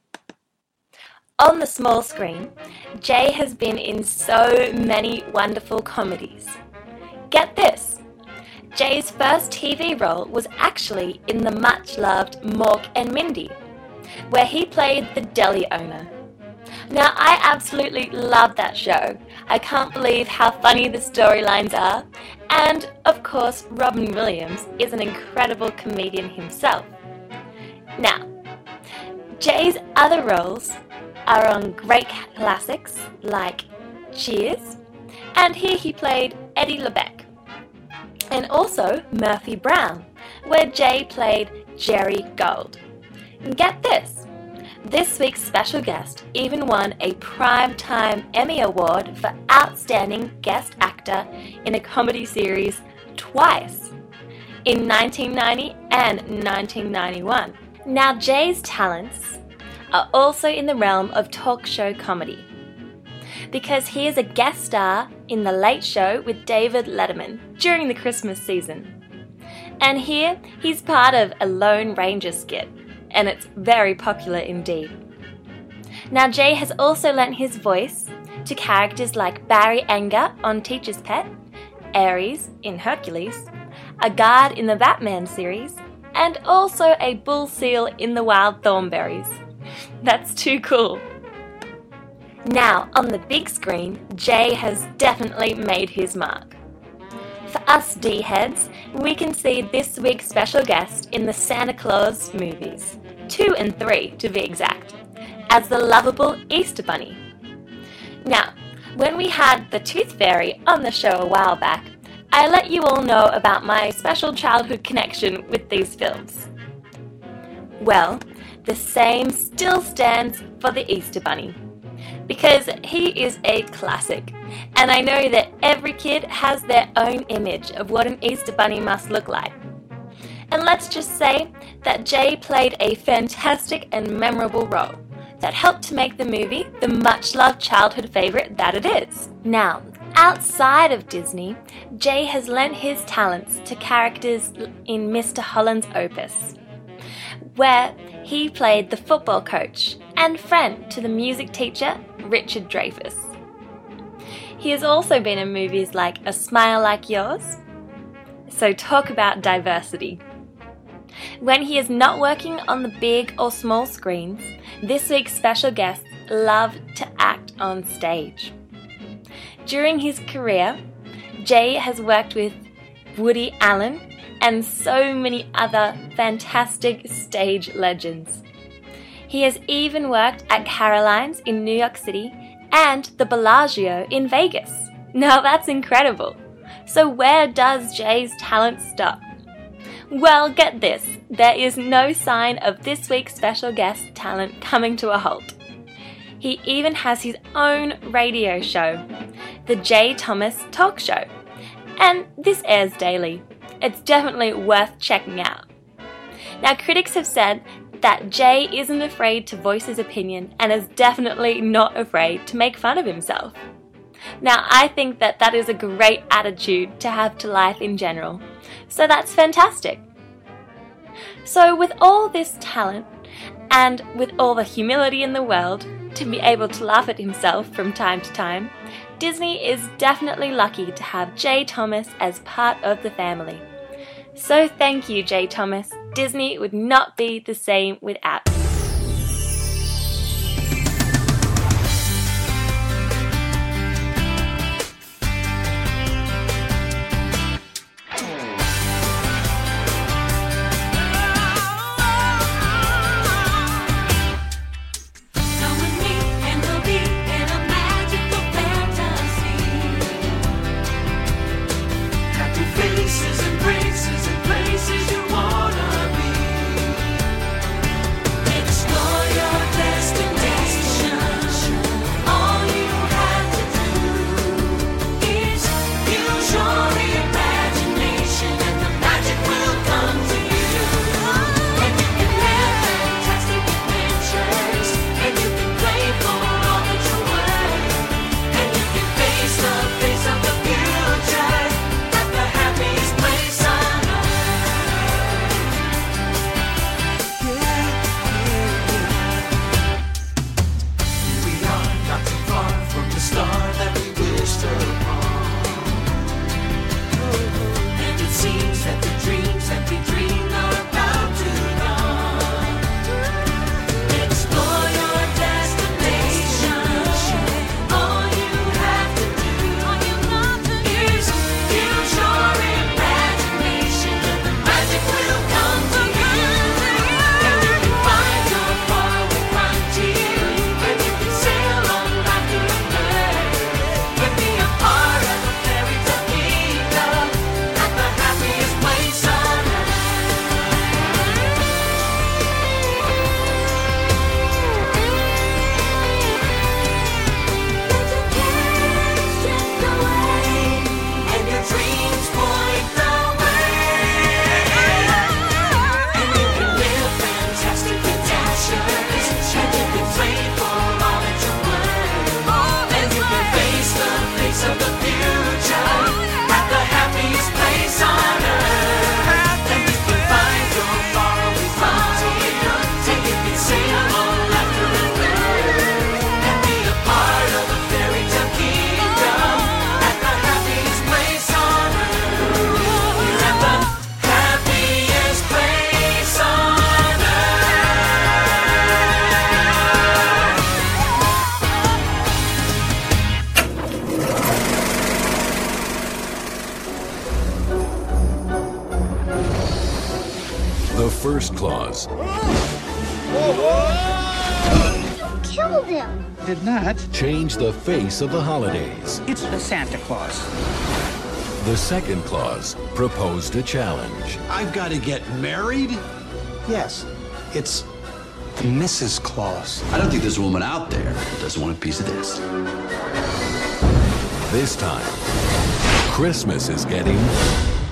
S29: On the small screen, Jay has been in so many wonderful comedies. Get this! Jay's first TV role was actually in the much loved Mork and Mindy, where he played the deli owner. Now, I absolutely love that show. I can't believe how funny the storylines are, and of course, Robin Williams is an incredible comedian himself. Now, Jay's other roles are on great classics like Cheers, and here he played Eddie LeBec, and also Murphy Brown, where Jay played Jerry Gold. And get this! This week's special guest even won a Primetime Emmy Award for Outstanding Guest Actor in a Comedy Series twice in 1990 and 1991. Now, Jay's talents are also in the realm of talk show comedy because he is a guest star in The Late Show with David Letterman during the Christmas season. And here he's part of a Lone Ranger skit, and it's very popular indeed. Now, Jay has also lent his voice to characters like Barry Anger on Teacher's Pet, Ares in Hercules, a guard in the Batman series, and also a bull seal in the Wild Thornberrys. That's too cool. Now, on the big screen, Jay has definitely made his mark. For us D heads, we can see this week's special guest in the Santa Claus movies, 2 and 3 to be exact, as the lovable Easter Bunny. Now, when we had the Tooth Fairy on the show a while back, I let you all know about my special childhood connection with these films. Well, the same still stands for the Easter Bunny. Because he is a classic, and I know that every kid has their own image of what an Easter Bunny must look like. And let's just say that Jay played a fantastic and memorable role that helped to make the movie the much loved childhood favourite that it is. Now, outside of Disney, Jay has lent his talents to characters in Mr. Holland's opus, where he played the football coach and friend to the music teacher Richard Dreyfuss. He has also been in movies like A Smile Like Yours. So, talk about diversity. When he is not working on the big or small screens, this week's special guests love to act on stage. During his career, Jay has worked with Woody Allen and so many other fantastic stage legends. He has even worked at Caroline's in New York City and the Bellagio in Vegas. <laughs> Now that's incredible. So, where does Jay's talent stop? Well, get this there is no sign of this week's special guest talent coming to a halt. He even has his own radio show, The Jay Thomas Talk Show, and this airs daily. It's definitely worth checking out. Now, critics have said that Jay isn't afraid to voice his opinion and is definitely not afraid to make fun of himself. Now, I think that that is a great attitude to have to life in general. So that's fantastic. So, with all this talent and with all the humility in the world to be able to laugh at himself from time to time, Disney is definitely lucky to have Jay Thomas as part of the family. So, thank you, Jay Thomas. Disney would not be the same without
S1: Claus.
S30: You killed him.
S1: Did not change the face of the holidays.
S31: It's the Santa Claus.
S1: The second Claus proposed a challenge.
S32: I've got to get married?
S7: Yes, it's Mrs. Claus.
S14: I don't think there's a woman out there that doesn't want a piece of this.
S1: This time, Christmas is getting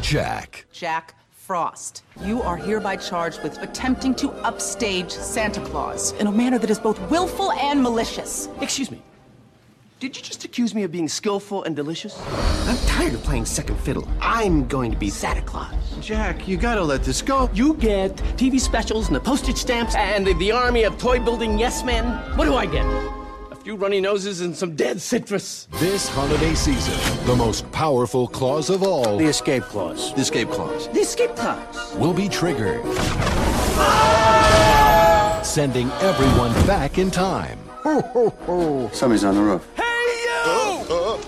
S1: Jack.
S33: Jack Frost. You are hereby charged with attempting to upstage Santa Claus in a manner that is both willful and malicious.
S27: Excuse me. Did you just accuse me of being skillful and delicious? I'm tired of playing second fiddle. I'm going to be Santa Claus.
S7: Jack, you gotta let this go.
S27: You get TV specials and the postage stamps and the, the army of toy building yes men. What do I get? A few runny noses and some dead citrus.
S1: This holiday season, the most powerful clause of all
S7: The escape clause.
S14: The escape clause.
S27: The escape clause.
S1: will be triggered, sending everyone back in time.
S7: Ho, ho, ho.
S14: Somebody's on the roof. Hey yo!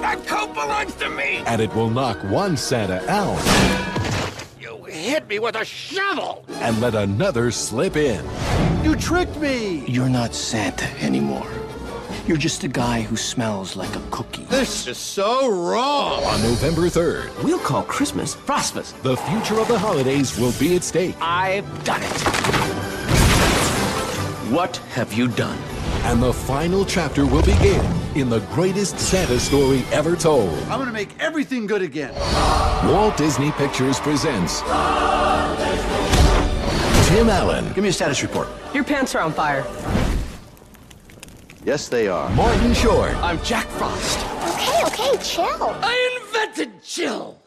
S27: That coat belongs to me.
S1: And it will knock one Santa out
S27: You hit me with a shovel.
S1: and let another slip in.
S7: You tricked me.
S27: You're not Santa anymore. You're just a guy who smells like a cookie.
S7: This is so wrong.
S1: On November 3rd,
S27: We'll call Christmas Frostmas.
S1: the future of the holidays will be at stake.
S27: I've done it. What have you done?
S1: And the final chapter will begin in the greatest Santa story ever told.
S7: I'm gonna make everything good again.
S1: Walt Disney Pictures presents Tim Allen,
S14: Give me a status report.
S33: Your pants are on fire.
S14: Yes, they are.
S1: Martin Short,
S27: I'm Jack Frost.
S30: Okay, okay, chill.
S27: I invented chill.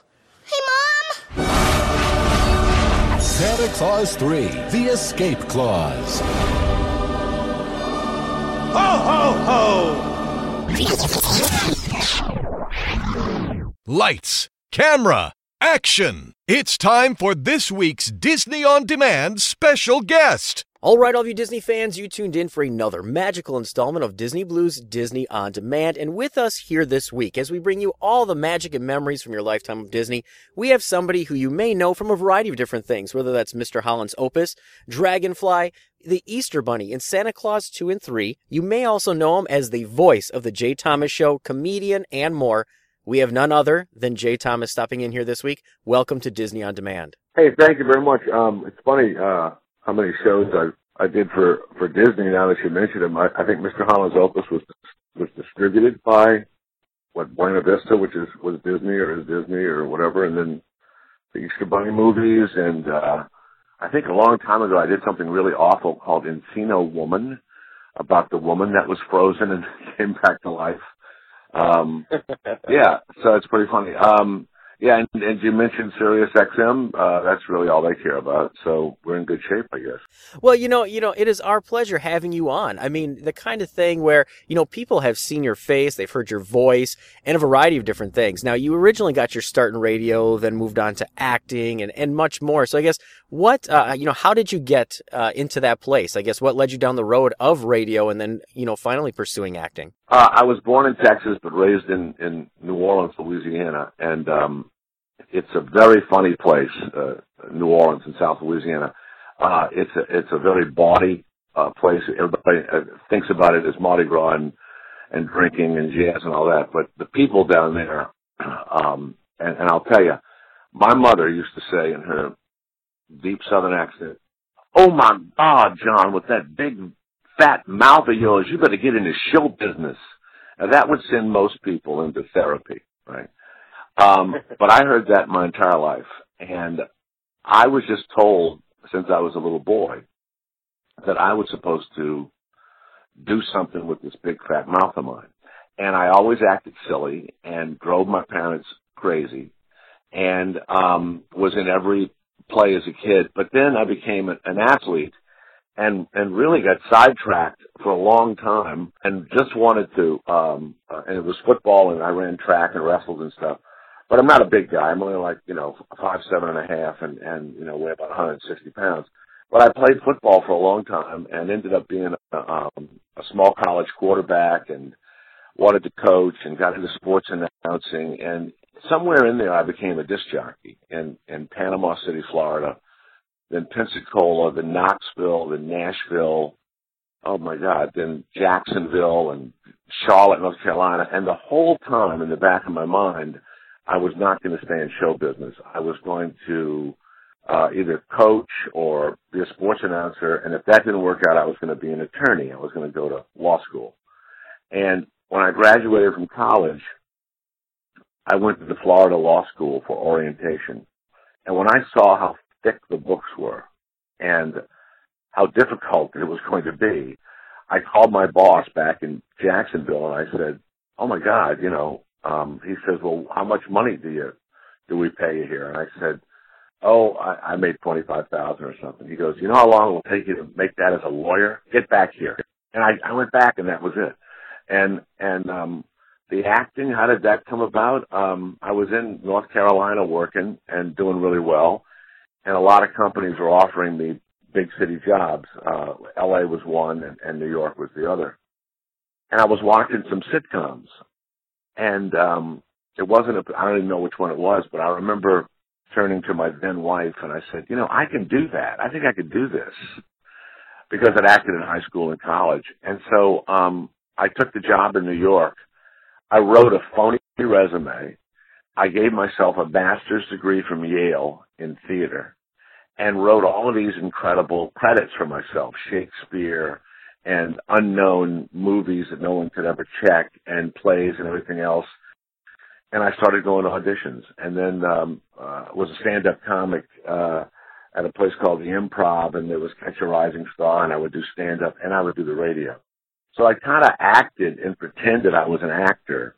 S30: Hey, Mom.
S1: Santa Claus 3, The Escape Clause.
S7: Ho, ho.
S34: Lights, camera, action! It's time for this week's Disney On Demand special guest.
S2: All right, all of you Disney fans, you tuned in for another magical installment of Disney Blu's Disney on Demand. And with us here this week, as we bring you all the magic and memories from your lifetime of Disney, we have somebody who you may know from a variety of different things, whether that's Mr. Holland's Opus, Dragonfly, the Easter Bunny, and Santa Claus 2 and 3. You may also know him as the voice of the Jay Thomas Show, comedian, and more. We have none other than Jay Thomas stopping in here this week. Welcome to Disney on Demand.
S35: Hey, thank you very much. Um, it's funny uh, how many shows I I did for for Disney. Now that you mentioned him, I, I think Mr. Holland's Opus was was distributed by what Buena Vista, which is was Disney or is Disney or whatever, and then the Easter Bunny movies, and uh, I think a long time ago I did something really awful called Encino Woman about the woman that was frozen and <laughs> came back to life. Um, <laughs> yeah, so it's pretty funny. Um, yeah, and, you mentioned Sirius XM. Uh, that's really all they care about. So we're in good shape, I guess.
S2: Well, you know, you know, it is our pleasure having you on. I mean, the kind of thing where, you know, people have seen your face, they've heard your voice, and a variety of different things. Now, you originally got your start in radio, then moved on to acting and, and much more. So I guess what, uh, you know, how did you get uh, into that place? I guess what led you down the road of radio and then, you know, finally pursuing acting?
S35: Uh, I was born in Texas, but raised in, in New Orleans, Louisiana. And, um, it's a very funny place, uh, New Orleans in South Louisiana. Uh, it's a, it's a very bawdy, uh, place. Everybody uh, thinks about it as Mardi Gras and, and drinking and jazz and all that. But the people down there, <clears throat> um, and, and I'll tell you, my mother used to say in her deep southern accent, Oh my God, John, with that big fat mouth of yours, you better get into show business. Now that would send most people into therapy, right? Um, <laughs> but I heard that my entire life. And I was just told since I was a little boy that I was supposed to do something with this big fat mouth of mine. And I always acted silly and drove my parents crazy and, um, was in every play as a kid. But then I became an athlete and and really got sidetracked for a long time and just wanted to um uh, and it was football and I ran track and wrestled and stuff. But I'm not a big guy. I'm only like, you know, five, seven and a half and, and, you know, weigh about 160 pounds. But I played football for a long time and ended up being a, um, a small college quarterback and wanted to coach and got into sports announcing. And somewhere in there, I became a disc jockey in in Panama City, Florida, then Pensacola, then Knoxville, then Nashville. Oh my God! Then Jacksonville and Charlotte, North Carolina, and the whole time in the back of my mind, I was not going to stay in show business. I was going to uh, either coach or be a sports announcer. And if that didn't work out, I was going to be an attorney. I was going to go to law school. And when I graduated from college, I went to the Florida Law School for orientation. And when I saw how thick the books were and how difficult it was going to be, I called my boss back in Jacksonville and I said, "Oh my God, you know." Um, he says, "Well, how much money do you do we pay you here?" And I said, "Oh, I, I made twenty five thousand or something." He goes, "You know how long it will take you to make that as a lawyer? Get back here." And I, I went back, and that was it. And and um, the acting, how did that come about? Um, I was in North Carolina working and doing really well, and a lot of companies were offering me big city jobs. Uh, LA was one and, and New York was the other. And I was watching some sitcoms and, um, it wasn't, a, I don't even know which one it was, but I remember turning to my then wife and I said, you know, I can do that. I think I could do this because I'd acted in high school and college. And so, um, I took the job in New York. I wrote a phony resume. I gave myself a master's degree from Yale in theater and wrote all of these incredible credits for myself, Shakespeare and unknown movies that no one could ever check and plays and everything else. And I started going to auditions and then, um, uh, was a stand-up comic, uh, at a place called the Improv and there was Catch a Rising Star and I would do stand-up and I would do the radio. So I kind of acted and pretended I was an actor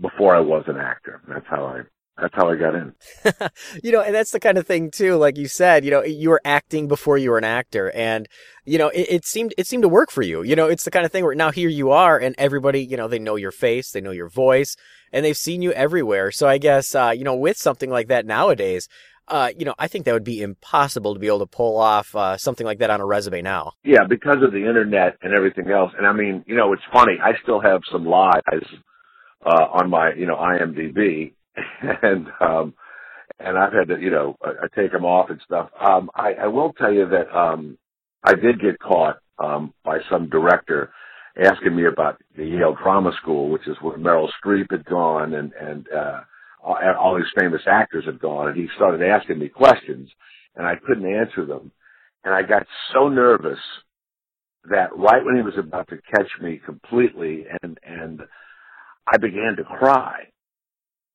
S35: before I was an actor. That's how I that's how I got in. <laughs>
S2: you know, and that's the kind of thing too, like you said, you know, you were acting before you were an actor and, you know, it, it, seemed, it seemed to work for you. You know, it's the kind of thing where now here you are and everybody, you know, they know your face, they know your voice and they've seen you everywhere. So I guess, uh, you know, with something like that nowadays, uh, you know, I think that would be impossible to be able to pull off, uh, something like that on a resume now.
S35: Yeah, because of the internet and everything else. And I mean, you know, it's funny. I still have some lies, uh, on my, you know, IMDb <laughs> and um and I've had to you know I, I take them off and stuff. Um, I, I will tell you that um, I did get caught um, by some director asking me about the Yale Drama School, which is where Meryl Streep had gone and and uh, all, these famous actors had gone, and he started asking me questions, and I couldn't answer them, and I got so nervous that right when he was about to catch me completely, and and I began to cry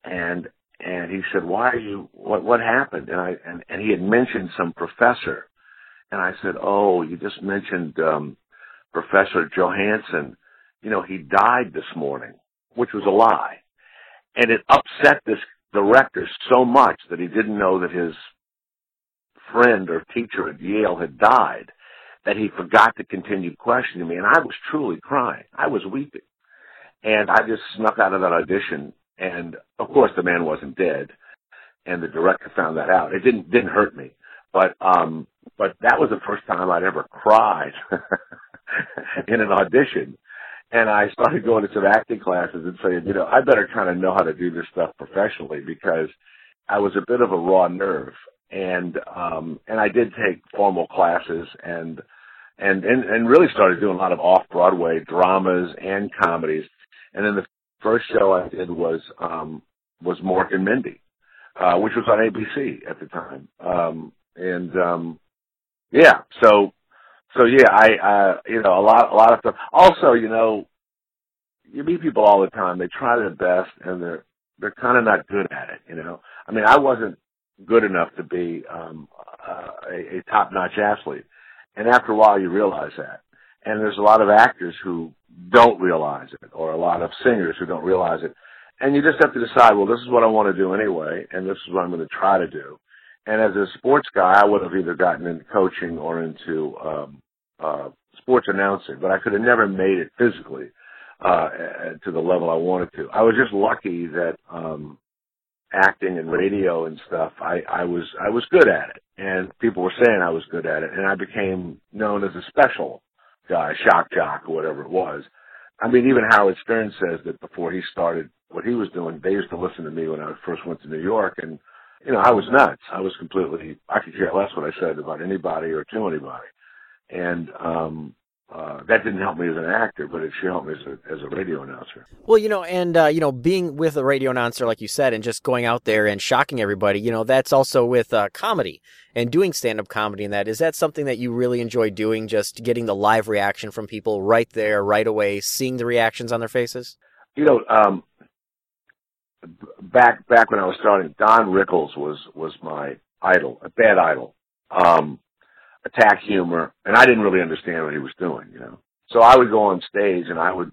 S35: and and he said, "Why are you? What what happened?" And I and and he had mentioned some professor, and I said, "Oh, you just mentioned um, Professor Johansson. You know, he died this morning," which was a lie, and it upset this director so much that he didn't know that his friend or teacher at Yale had died that he forgot to continue questioning me, and I was truly crying. I was weeping. And I just snuck out of that audition and of course, the man wasn't dead, and the director found that out. It didn't didn't hurt me, but um, but that was the first time I'd ever cried <laughs> in an audition. And I started going to some acting classes and saying, you know, I better kind of know how to do this stuff professionally because I was a bit of a raw nerve. And um and I did take formal classes and and and, and really started doing a lot of off Broadway dramas and comedies. And then the first show I did was um was Mork and Mindy, uh, which was on ABC at the time. Um and um yeah, so so yeah, I uh you know, a lot a lot of stuff. Also, you know, you meet people all the time, they try their best and they're they're kind of not good at it, you know. I mean, I wasn't good enough to be um uh, a, a top-notch athlete. And after a while you realize that. And there's a lot of actors who don't realize it, or a lot of singers who don't realize it. And you just have to decide, well, this is what I want to do anyway, and this is what I'm going to try to do. And as a sports guy, I would have either gotten into coaching or into um, uh, sports announcing, but I could have never made it physically uh, to the level I wanted to. I was just lucky that um, acting and radio and stuff, I, I was I was good at it, and people were saying I was good at it, and I became known as a special guy, shock jock or whatever it was. I mean, even Howard Stern says that before he started what he was doing. They used to listen to me when I first went to New York, and you know, I was nuts. I was completely. I could care less what I said about anybody or to anybody, and um, uh, that didn't help me as an actor, but it sure helped me as a, as a radio announcer.
S2: Well, you know, and uh, you know, being with a radio announcer, like you said, and just going out there and shocking everybody, you know, that's also with uh, comedy and doing stand-up comedy. And that is that something that you really enjoy doing? Just getting the live reaction from people right there, right away, seeing the reactions on their faces.
S35: You know, um, back back when I was starting, Don Rickles was was my idol, a bad idol. Um, attack humor, and I didn't really understand what he was doing, you know. So I would go on stage and I would,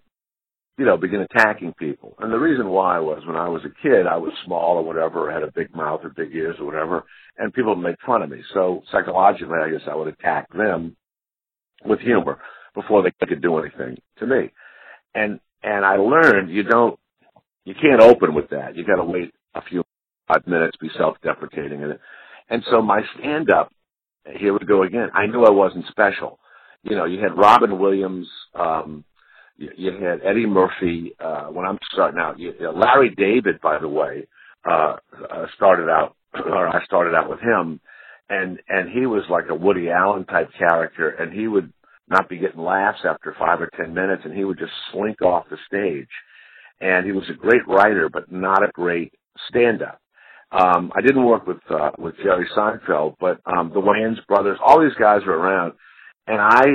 S35: you know, begin attacking people. And the reason why was when I was a kid, I was small or whatever, or had a big mouth or big ears or whatever, and people would make fun of me. So psychologically, I guess I would attack them with humor before they could do anything to me. And and I learned you don't, you can't open with that. You got to wait a few five minutes, be self-deprecating, and and so my stand-up here we go again. I knew I wasn't special. You know, you had Robin Williams, um, you, you had Eddie Murphy. Uh, when I'm starting out, you, uh, Larry David, by the way, uh, uh, started out, <clears throat> or I started out with him, and and he was like a Woody Allen type character, and he would not be getting laughs after five or ten minutes, and he would just slink off the stage. And he was a great writer, but not a great stand-up. Um, I didn't work with uh, with Jerry Seinfeld, but um, the Wayans brothers, all these guys were around, and I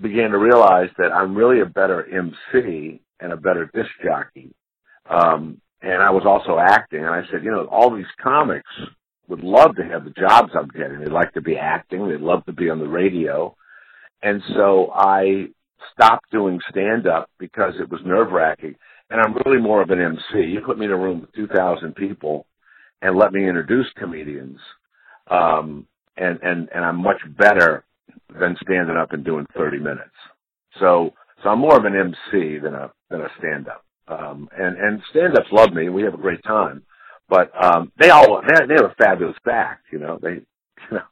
S35: began to realize that I'm really a better MC and a better disc jockey. Um, and I was also acting, and I said, you know, all these comics would love to have the jobs I'm getting. They'd like to be acting. They'd love to be on the radio. And so I stopped doing stand up because it was nerve wracking. And I'm really more of an MC. You put me in a room with 2,000 people and let me introduce comedians. Um, and, and, and I'm much better than standing up and doing 30 minutes. So, so I'm more of an MC than a, than a stand up. Um, and, and stand ups love me. We have a great time, but, um, they all, they, they have a fabulous back, you know, they, <laughs> you know,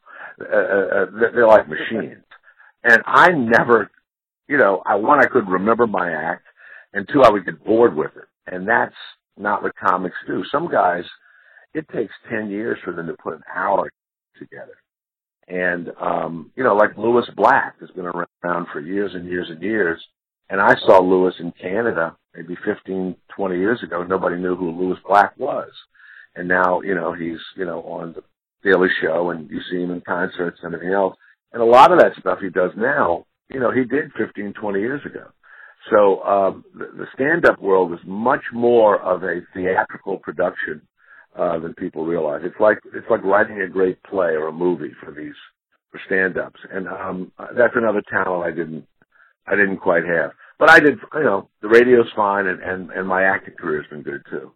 S35: uh, uh, uh they're like machines. And I never, you know, I, one, I could remember my act and two, I would get bored with it. And that's not what comics do. Some guys, it takes 10 years for them to put an hour together. And, um, you know, like Lewis Black has been around for years and years and years. And I saw Lewis in Canada maybe 15, 20 years ago. Nobody knew who Lewis Black was. And now, you know, he's, you know, on the Daily Show and you see him in concerts and everything else. And a lot of that stuff he does now, you know, he did 15, 20 years ago. So um, the, the stand-up world is much more of a theatrical production uh, than people realize. It's like it's like writing a great play or a movie for these for stand-ups, and um, that's another talent I didn't I didn't quite have. But I did, you know, the radio's fine, and and and my acting career's been good too.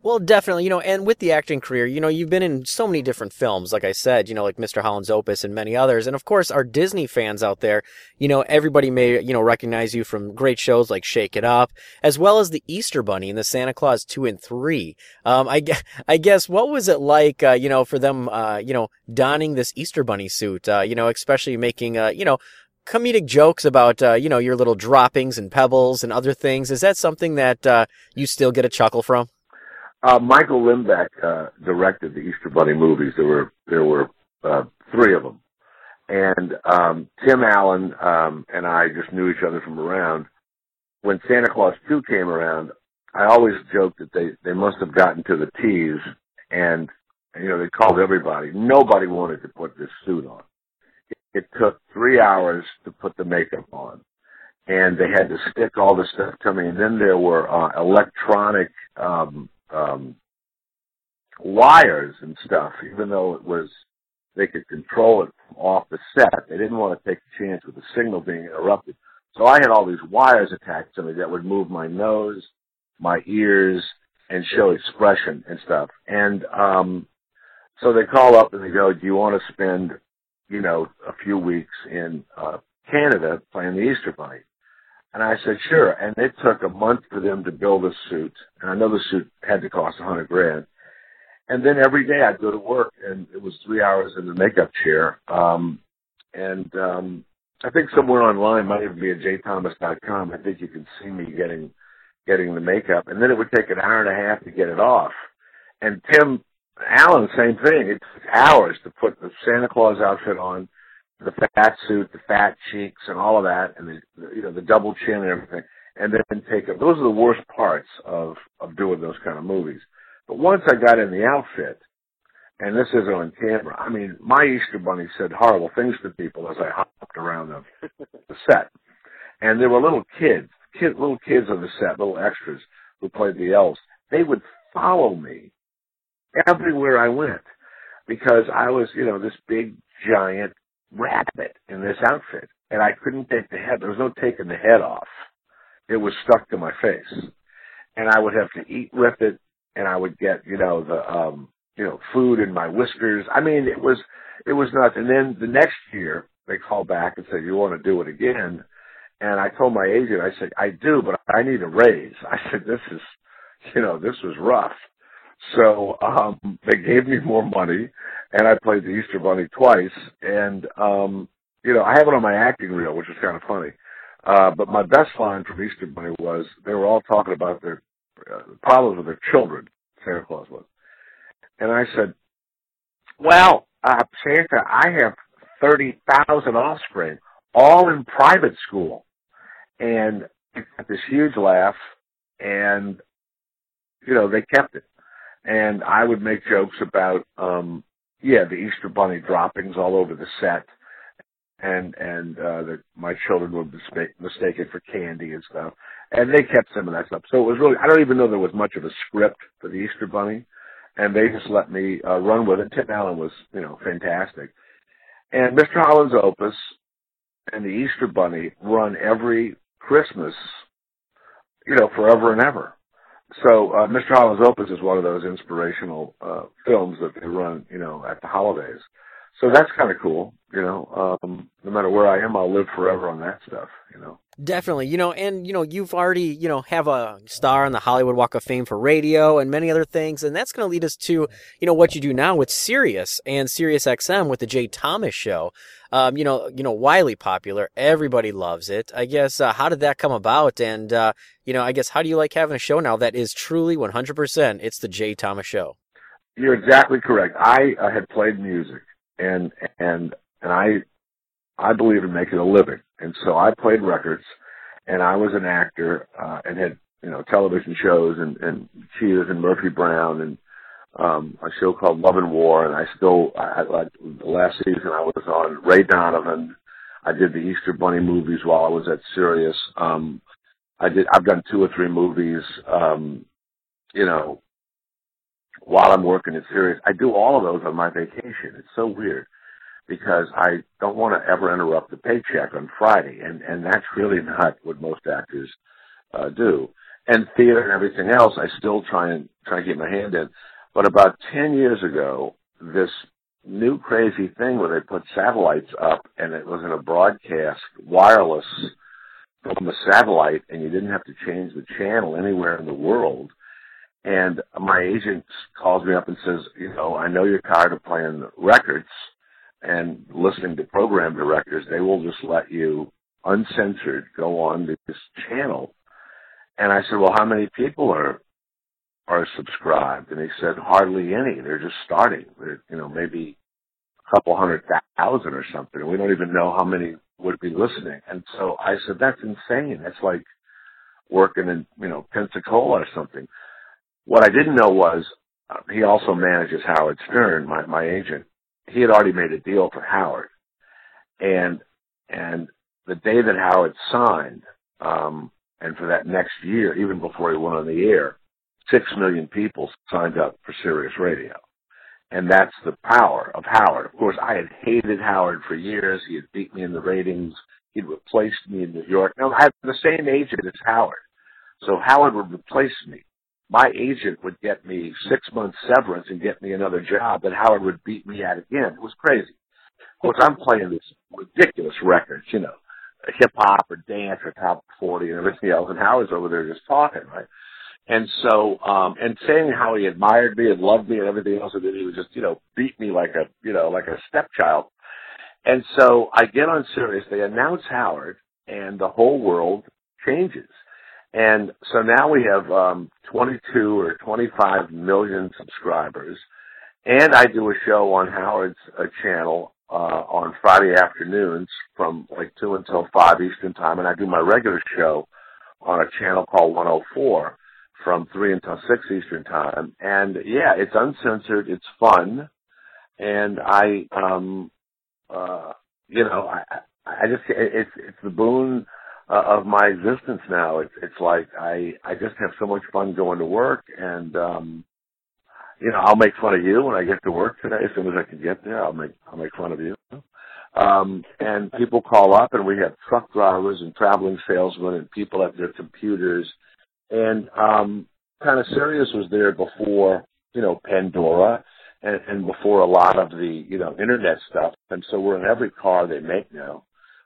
S2: Well, definitely, you know, and with the acting career, you know, you've been in so many different films, like I said, you know, like Mr. Holland's Opus and many others. And of course, our Disney fans out there, you know, everybody may, you know, recognize you from great shows like Shake It Up, as well as the Easter Bunny and the Santa Claus 2 and 3. Um, I, I guess, what was it like, uh, you know, for them, uh, you know, donning this Easter Bunny suit, uh, you know, especially making, uh, you know, comedic jokes about, uh, you know, your little droppings and pebbles and other things. Is that something that, uh, you still get a chuckle from?
S35: Uh, Michael Lembeck uh, directed the Easter Bunny movies. There were there were uh, three of them, and um, Tim Allen um, and I just knew each other from around. When Santa Claus Two came around, I always joked that they they must have gotten to the tease, and you know they called everybody. Nobody wanted to put this suit on. It, it took three hours to put the makeup on, and they had to stick all the stuff to me. And then there were uh, electronic. Um, um, wires and stuff, even though it was they could control it off the set. They didn't want to take a chance with the signal being interrupted. So I had all these wires attached to me that would move my nose, my ears, and show expression and stuff. And um so they call up and they go, "Do you want to spend, you know, a few weeks in uh Canada playing the Easter Bunny?" And I said, sure. And it took a month for them to build a suit. And I know the suit had to cost a hundred grand. And then every day I'd go to work and it was three hours in the makeup chair. Um, and, um, I think somewhere online might even be at jaythomas.com. I think you can see me getting, getting the makeup, and then it would take an hour and a half to get it off. And Tim Allen, same thing. It took hours to put the Santa Claus outfit on, the fat suit, the fat cheeks, and all of that, and the you know the double chin and everything, and then take it. Those are the worst parts of of doing those kind of movies. But once I got in the outfit, and this is on camera. I mean, my Easter Bunny said horrible things to people as I hopped around the, the set, and there were little kids, kid, little kids on the set, little extras who played the elves. They would follow me everywhere I went because I was, you know, this big giant rabbit in this outfit, and I couldn't take the head. There was no taking the head off. It was stuck to my face, and I would have to eat with it, and I would get, you know, the um you know, food in my whiskers. I mean, it was it was nuts. And then the next year they called back and said, "You want to do it again?" And I told my agent, I said, "I do, but I need a raise." <laughs> I said, "This is, you know, this was rough." So um they gave me more money, and I played the Easter Bunny twice. And um, you know, I have it on my acting reel, which is kind of funny. Uh, but my best line from Easter Bunny was they were all talking about their uh, problems with their children. Santa Claus was. And I said, well, uh, Santa, I have 30,000 offspring, all in private school. And it got this huge laugh and, you know, they kept it. And I would make jokes about, um, yeah, the Easter bunny droppings all over the set and, and, uh, that my children would mistake, mistake it for candy and stuff. And they kept some of that stuff. So it was really, I don't even know there was much of a script for the Easter bunny and they just let me uh, run with it. Tim Allen was, you know, fantastic. And Mr. Holland's Opus and the Easter Bunny run every Christmas, you know, forever and ever. So uh, Mr. Holland's Opus is one of those inspirational uh, films that they run, you know, at the holidays. So that's kind of cool, you know. Um, no matter where I am, I'll live forever on that stuff, you know.
S2: Definitely, you know, and you know, you've already, you know, have a star on the Hollywood Walk of Fame for radio and many other things, and that's going to lead us to, you know, what you do now with Sirius and Sirius XM with the Jay Thomas Show. Um, you know, you know, widely popular, everybody loves it. I guess uh, how did that come about? And uh, you know, I guess how do you like having a show now that is truly 100%? It's the Jay Thomas Show.
S35: You're exactly correct. I uh, had played music, and and and I I believe in making a living. And so I played records and I was an actor, uh, and had, you know, television shows and, and Cheers and Murphy Brown and, um, a show called Love and War. And I still, I, the last season I was on Ray Donovan. I did the Easter Bunny movies while I was at Sirius. Um, I did, I've done two or three movies, um, you know, while I'm working at Sirius. I do all of those on my vacation. It's so weird because I don't want to ever interrupt the paycheck on Friday, and and that's really not what most actors uh, do. And theater and everything else, I still try and try and get my hand in. But about ten years ago, this new crazy thing where they put satellites up, and it was in a broadcast wireless from a satellite, and you didn't have to change the channel anywhere in the world. And my agent calls me up and says, you know, I know you're tired of playing records and listening to program directors, they will just let you uncensored go on this channel. And I said, well, how many people are are subscribed? And he said, hardly any. They're just starting. They're, you know, maybe a couple hundred thousand or something. We don't even know how many would be listening. And so I said, that's insane. That's like working in, you know, Pensacola or something. What I didn't know was uh, he also manages Howard Stern, my, my agent he had already made a deal for Howard, and and the day that Howard signed, um, and for that next year, even before he went on the air, six million people signed up for Sirius Radio, and that's the power of Howard. Of course, I had hated Howard for years. He had beat me in the ratings. He'd replaced me in New York. Now I had the same agent as Howard, so Howard would replace me my agent would get me six months severance and get me another job that Howard would beat me at it again. It was crazy. Of course, I'm playing these ridiculous records, you know, hip hop or dance or top 40 and everything else. And Howard's over there just talking, right? And so, um, and saying how he admired me and loved me and everything else, and then he would just, you know, beat me like a, you know, like a stepchild. And so I get on Sirius, they announce Howard, and the whole world changes And so now we have um, 22 or 25 million subscribers. And I do a show on Howard's uh, channel uh, on Friday afternoons from like 2 until 5 Eastern Time. And I do my regular show on a channel called 104 from 3 until 6 Eastern Time. And yeah, it's uncensored. It's fun. And I, um, uh, you know, I, I just, it's, it's the boon uh, of my existence now. It's, it's like I, I just have so much fun going to work and, um, you know, I'll make fun of you when I get to work today. As soon as I can get there, I'll make, I'll make fun of you. Um, and people call up and we have truck drivers and traveling salesmen and people at their computers. And, um, kind of Sirius was there before, you know, Pandora and, and before a lot of the, you know, internet stuff. And so we're in every car they make now.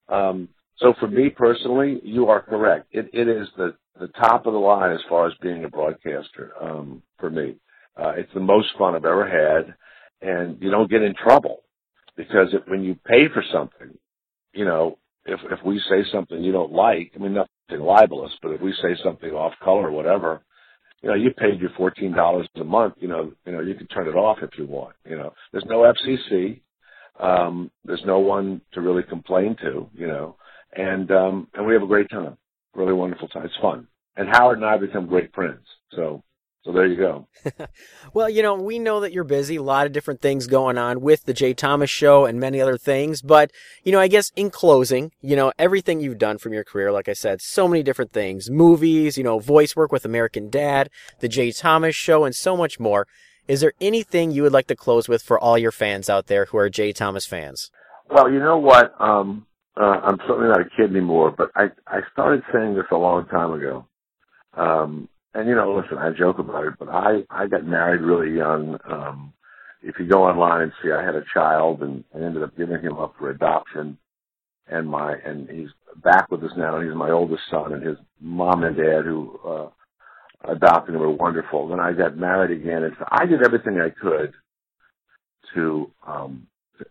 S35: Um, so for me personally, you are correct. It, it is the, the top of the line as far as being a broadcaster, um, for me. Uh, it's the most fun I've ever had and you don't get in trouble because if, when you pay for something, you know, if, if we say something you don't like, I mean, nothing libelous, but if we say something off color or whatever, you know, you paid your fourteen dollars a month. You know, you know, you can turn it off if you want. You know, there's no FCC. Um, there's no one to really complain to. You know, and um, and we have a great time. Really wonderful time. It's fun. And Howard and I become great friends. So so there you go. <laughs>
S2: well, you know, we know that you're busy, a lot of different things going on with the Jay Thomas show and many other things. But, you know, I guess in closing, you know, everything you've done from your career, like I said, so many different things, movies, you know, voice work with American Dad, the Jay Thomas show, and so much more. Is there anything you would like to close with for all your fans out there who are Jay Thomas fans?
S35: Well, you know what? Um, uh, I'm certainly not a kid anymore, but I, I started saying this a long time ago. Um, and you know, listen, I joke about it, but I I got married really young. Um, if you go online and see, I had a child and I ended up giving him up for adoption, and my and he's back with us now, he's my oldest son, and his mom and dad who uh, adopted him were wonderful. Then I got married again, and so I did everything I could to um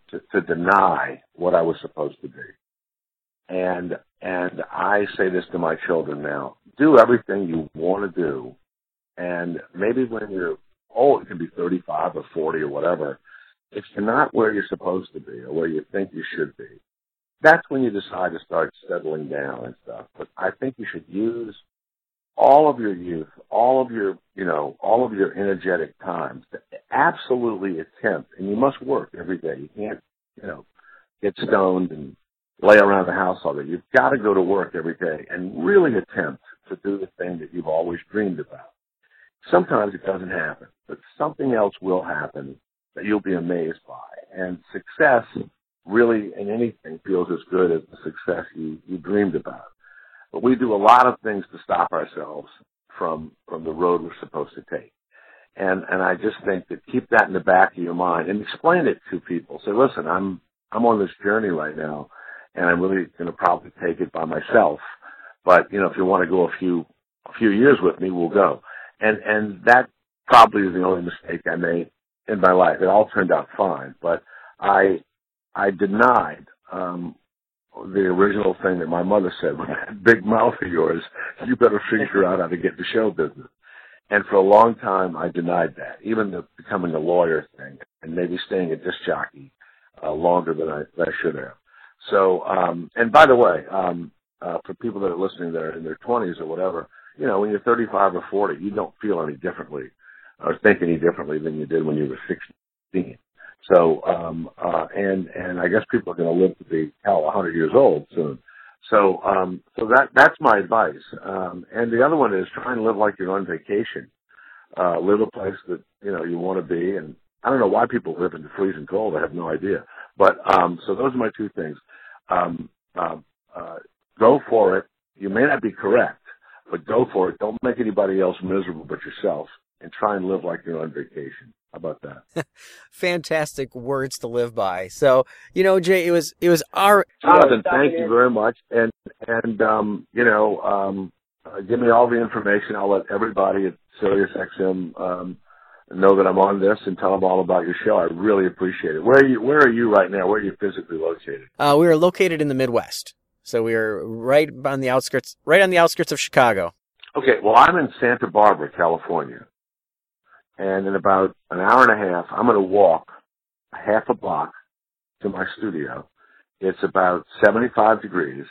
S35: to, to deny what I was supposed to be. And and I say this to my children now: do everything you want to do, and maybe when you're oh, it can be 35 or 40 or whatever. If you're not where you're supposed to be or where you think you should be, that's when you decide to start settling down and stuff. But I think you should use all of your youth, all of your, you know, all of your energetic times to absolutely attempt, and you must work every day. You can't, you know, get stoned and lay around the house all day. You've got to go to work every day and really attempt to do the thing that you've always dreamed about. Sometimes it doesn't happen, but something else will happen that you'll be amazed by. And success really in anything feels as good as the success you, you dreamed about. But we do a lot of things to stop ourselves from, from the road we're supposed to take. And, and I just think that keep that in the back of your mind and explain it to people. Say, listen, I'm, I'm on this journey right now and I'm really going to probably take it by myself. But you know, if you want to go a few a few years with me, we'll go. And and that probably is the only mistake I made in my life. It all turned out fine, but I I denied um the original thing that my mother said, <laughs> with that big mouth of yours, you better figure out how to get into show business. And for a long time, I denied that, even the becoming a lawyer thing, and maybe staying a disc jockey uh, longer than I, than I should have. So, um, and by the way, um, uh, for people that are listening that are in their 20s or whatever, you know, when you're 35 or 40, you don't feel any differently or think any differently than you did when you were 16. So, um, uh, and, and I guess people are going to live to be, hell, 100 years old soon. So, um, so that, that's my advice. Um, and the other one is try and live like you're on vacation. Uh, live a place that, you know, you want to be. And I don't know why people live in the freezing cold. I have no idea. But, um, so those are my two things. Um, uh, uh, go for it. You may not be correct, but go for it. Don't make anybody else miserable but yourself and try and live like you're on vacation. How about that? <laughs>
S2: Fantastic words to live by. So, you know, Jay, it was, it was our.
S35: Jonathan, thank you very much. And, and, um, you know, um, uh, give me all the information. I'll let everybody at Sirius XM, um, know that I'm on this and tell them all about your show. I really appreciate it. Where are you, where are you right now? Where are you physically located?
S2: Uh, we are located in the Midwest. So we are right on the outskirts, right on the outskirts of Chicago.
S35: Okay, well, I'm in Santa Barbara, California. And in about an hour and a half, I'm going to walk half a block to my studio. It's about 75 degrees.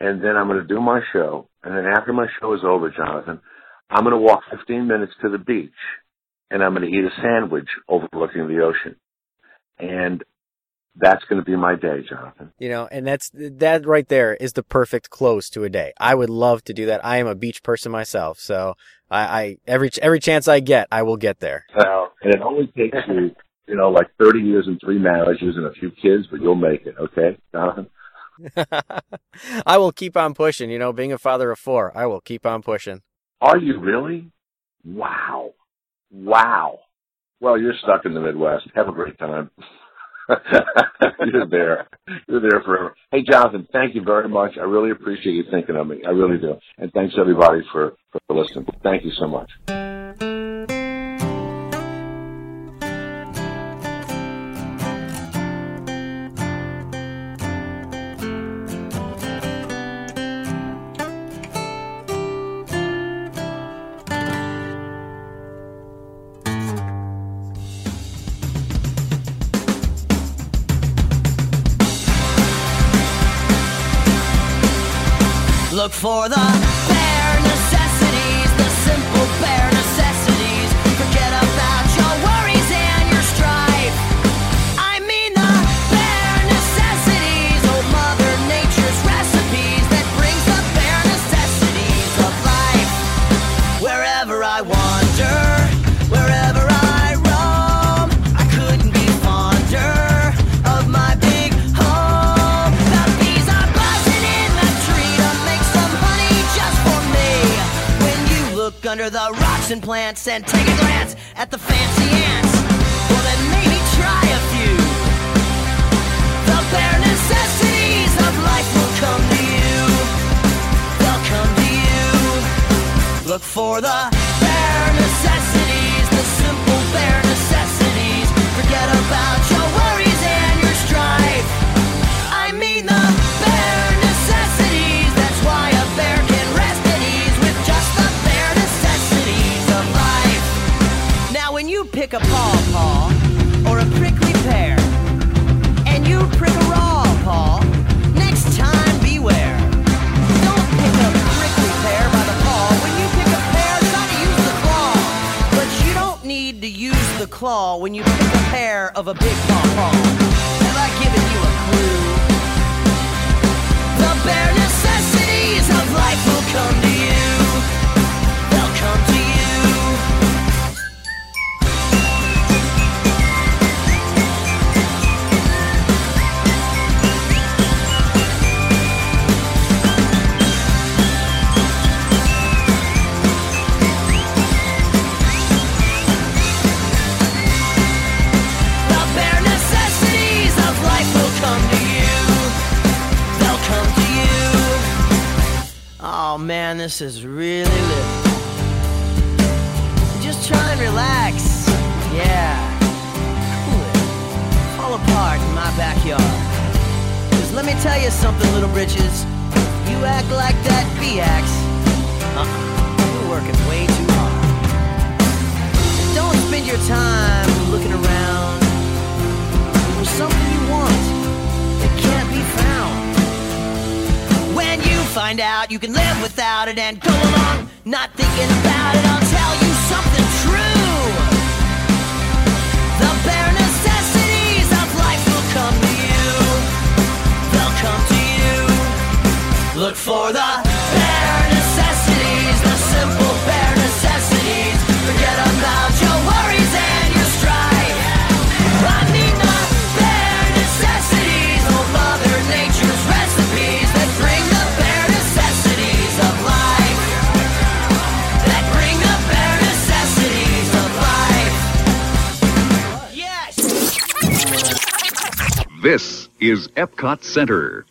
S35: And then I'm going to do my show. And then after my show is over, Jonathan, I'm going to walk 15 minutes to the beach and I'm going to eat a sandwich overlooking the ocean. And that's going to be my day, Jonathan.
S2: You know, and that's that right there is the perfect close to a day. I would love to do that. I am a beach person myself, so I, I every every chance I get, I will get there.
S35: Well, and it only takes you, you know, like 30 years and three marriages and a few kids, but you'll make it, okay, Jonathan? <laughs> <laughs>
S2: I will keep on pushing. You know, being a father of four, I will keep on pushing.
S35: Are you really? Wow. Wow. Well, you're stuck in the Midwest. Have a great time. <laughs> you're there. You're there forever. Hey, Jonathan, thank you very much. I really appreciate you thinking of me. I really do. And thanks everybody for, for listening. Thank you so much.
S4: Bare necessities, and plants and take a glance at the fancy ants, well then maybe try a few. The bare necessities of life will come to you. They'll come to you. Look for the bare necessities, pick a pawpaw or a prickly pear, and you prick a raw paw, next time beware. Don't pick a prickly pear by the paw. When you pick a pear, try to use the claw. But you don't need to use the claw when you pick a pear of a big pawpaw. Have I given you a clue? The bare necessities of life will come to you. They'll come man, this is really lit. Just try and relax. Yeah. Fall apart in my backyard. Cause let me tell you something, little britches. You act like that acts. Uh-uh. You're working way too hard. Don't spend your time looking around for something you want that can't be found. When you find out you can live without it and go along not thinking about it, I'll tell you something true. The bare necessities of life will come to you. They'll come to you. Look for the bare necessities, the simple bare necessities. Forget about
S36: This is Epcot Center.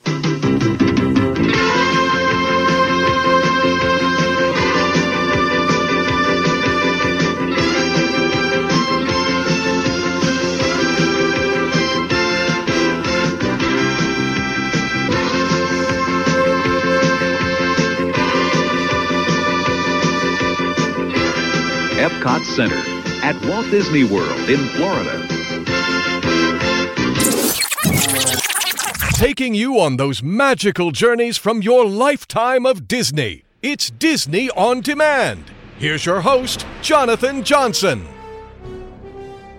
S36: Epcot Center at Walt Disney World in Florida.
S1: Taking you on those magical journeys from your lifetime of Disney. It's Disney on Demand. Here's your host, Jonathan Johnson.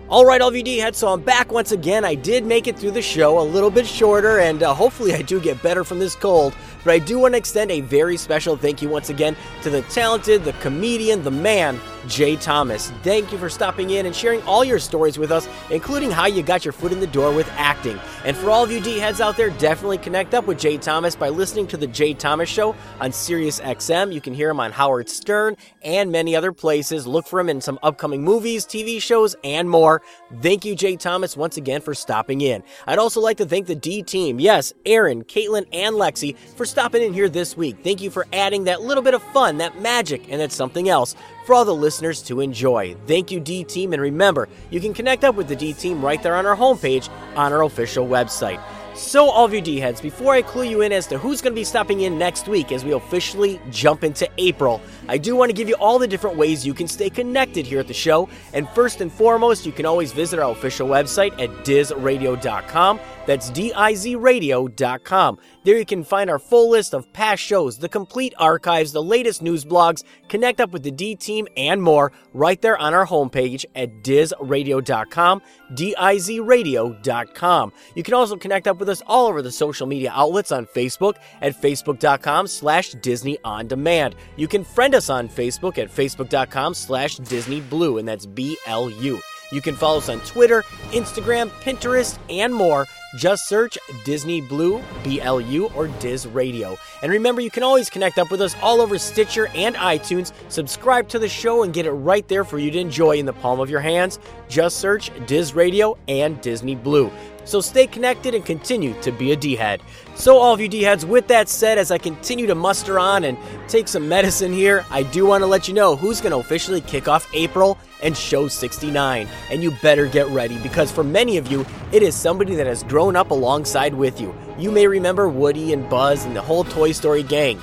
S2: All right, LVD heads, so I'm back once again. I did make it through the show a little bit shorter, and uh, hopefully I do get better from this cold. But I do want to extend a very special thank you once again to the talented, the comedian, the man, Jay Thomas. Thank you for stopping in and sharing all your stories with us, including how you got your foot in the door with acting. And for all of you D heads out there, definitely connect up with Jay Thomas by listening to the Jay Thomas Show on Sirius XM. You can hear him on Howard Stern and many other places. Look for him in some upcoming movies, TV shows, and more. Thank you, Jay Thomas, once again for stopping in. I'd also like to thank the D team. Yes, Erin, Caitlin, and Lexi for stopping in here this week. Thank you for adding that little bit of fun, that magic, and that something else for all the listeners to enjoy. Thank you, D Team, and remember, you can connect up with the D Team right there on our homepage on our official website. So, all of you D heads, before I clue you in as to who's going to be stopping in next week as we officially jump into April, I do want to give you all the different ways you can stay connected here at the show. And first and foremost, you can always visit our official website at dizradio.com. That's D-I-Z radio.com. There you can find our full list of past shows, the complete archives, the latest news blogs, connect up with the D team, and more right there on our homepage at dizradio.com, D-I-Z radio.com. You can also connect up with us all over the social media outlets on Facebook at facebook.com slash Disney On Demand. You can friend us on Facebook at facebook.com slash Disney Blu, and that's B-L-U. You can follow us on Twitter, Instagram, Pinterest, and more. Just search Disney Blue, BLU, or Diz Radio. And remember, you can always connect up with us all over Stitcher and iTunes. Subscribe to the show and get it right there for you to enjoy in the palm of your hands. Just search Diz Radio and Disney Blu. So stay connected and continue to be a D head. So, all of you D heads, with that said, as I continue to muster on and take some medicine here, I do want to let you know who's going to officially kick off April and show 69. And you better get ready because for many of you, it is somebody that has grown up alongside with you. You may remember Woody and Buzz and the whole Toy Story gang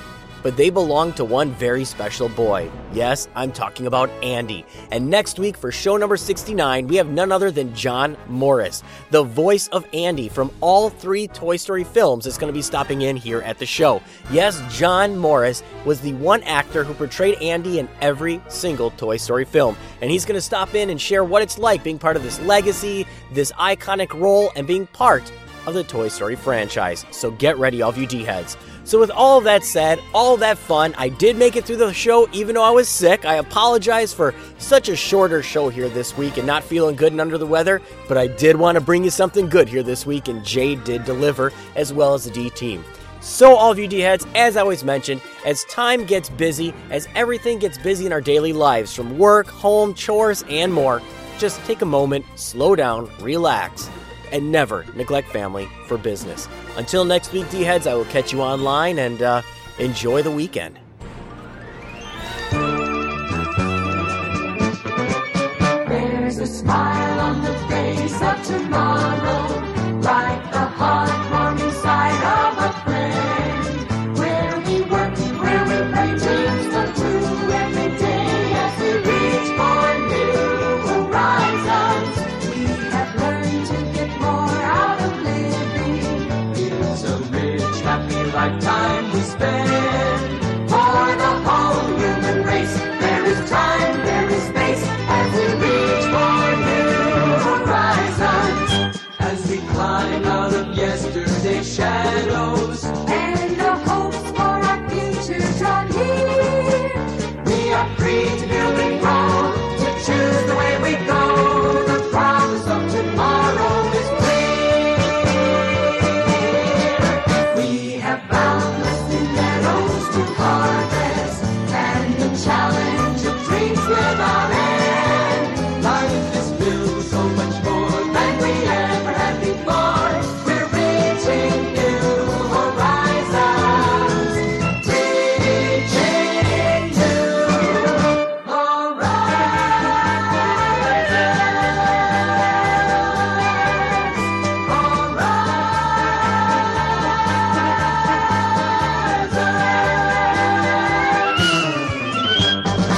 S2: but they belong to one very special boy. Yes, I'm talking about Andy. And next week for show number 69, we have none other than John Morris, the voice of Andy from all three Toy Story films, is going to be stopping in here at the show. Yes, John Morris was the one actor who portrayed Andy in every single Toy Story film. And he's going to stop in and share what it's like being part of this legacy, this iconic role, and being part of the Toy Story franchise. So get ready, all of you D heads. So, with all that said, all that fun, I did make it through the show even though I was sick. I apologize for such a shorter show here this week and not feeling good and under the weather, but I did want to bring you something good here this week, and Jade did deliver, as well as the D team. So, all of you D heads, as I always mentioned, as time gets busy, as everything gets busy in our daily lives, from work, home, chores, and more, just take a moment, slow down, relax and never neglect family for business. Until next week, D heads, I will catch you online and uh, enjoy the weekend.
S37: There's a smile on the face of tomorrow, like the of a friend.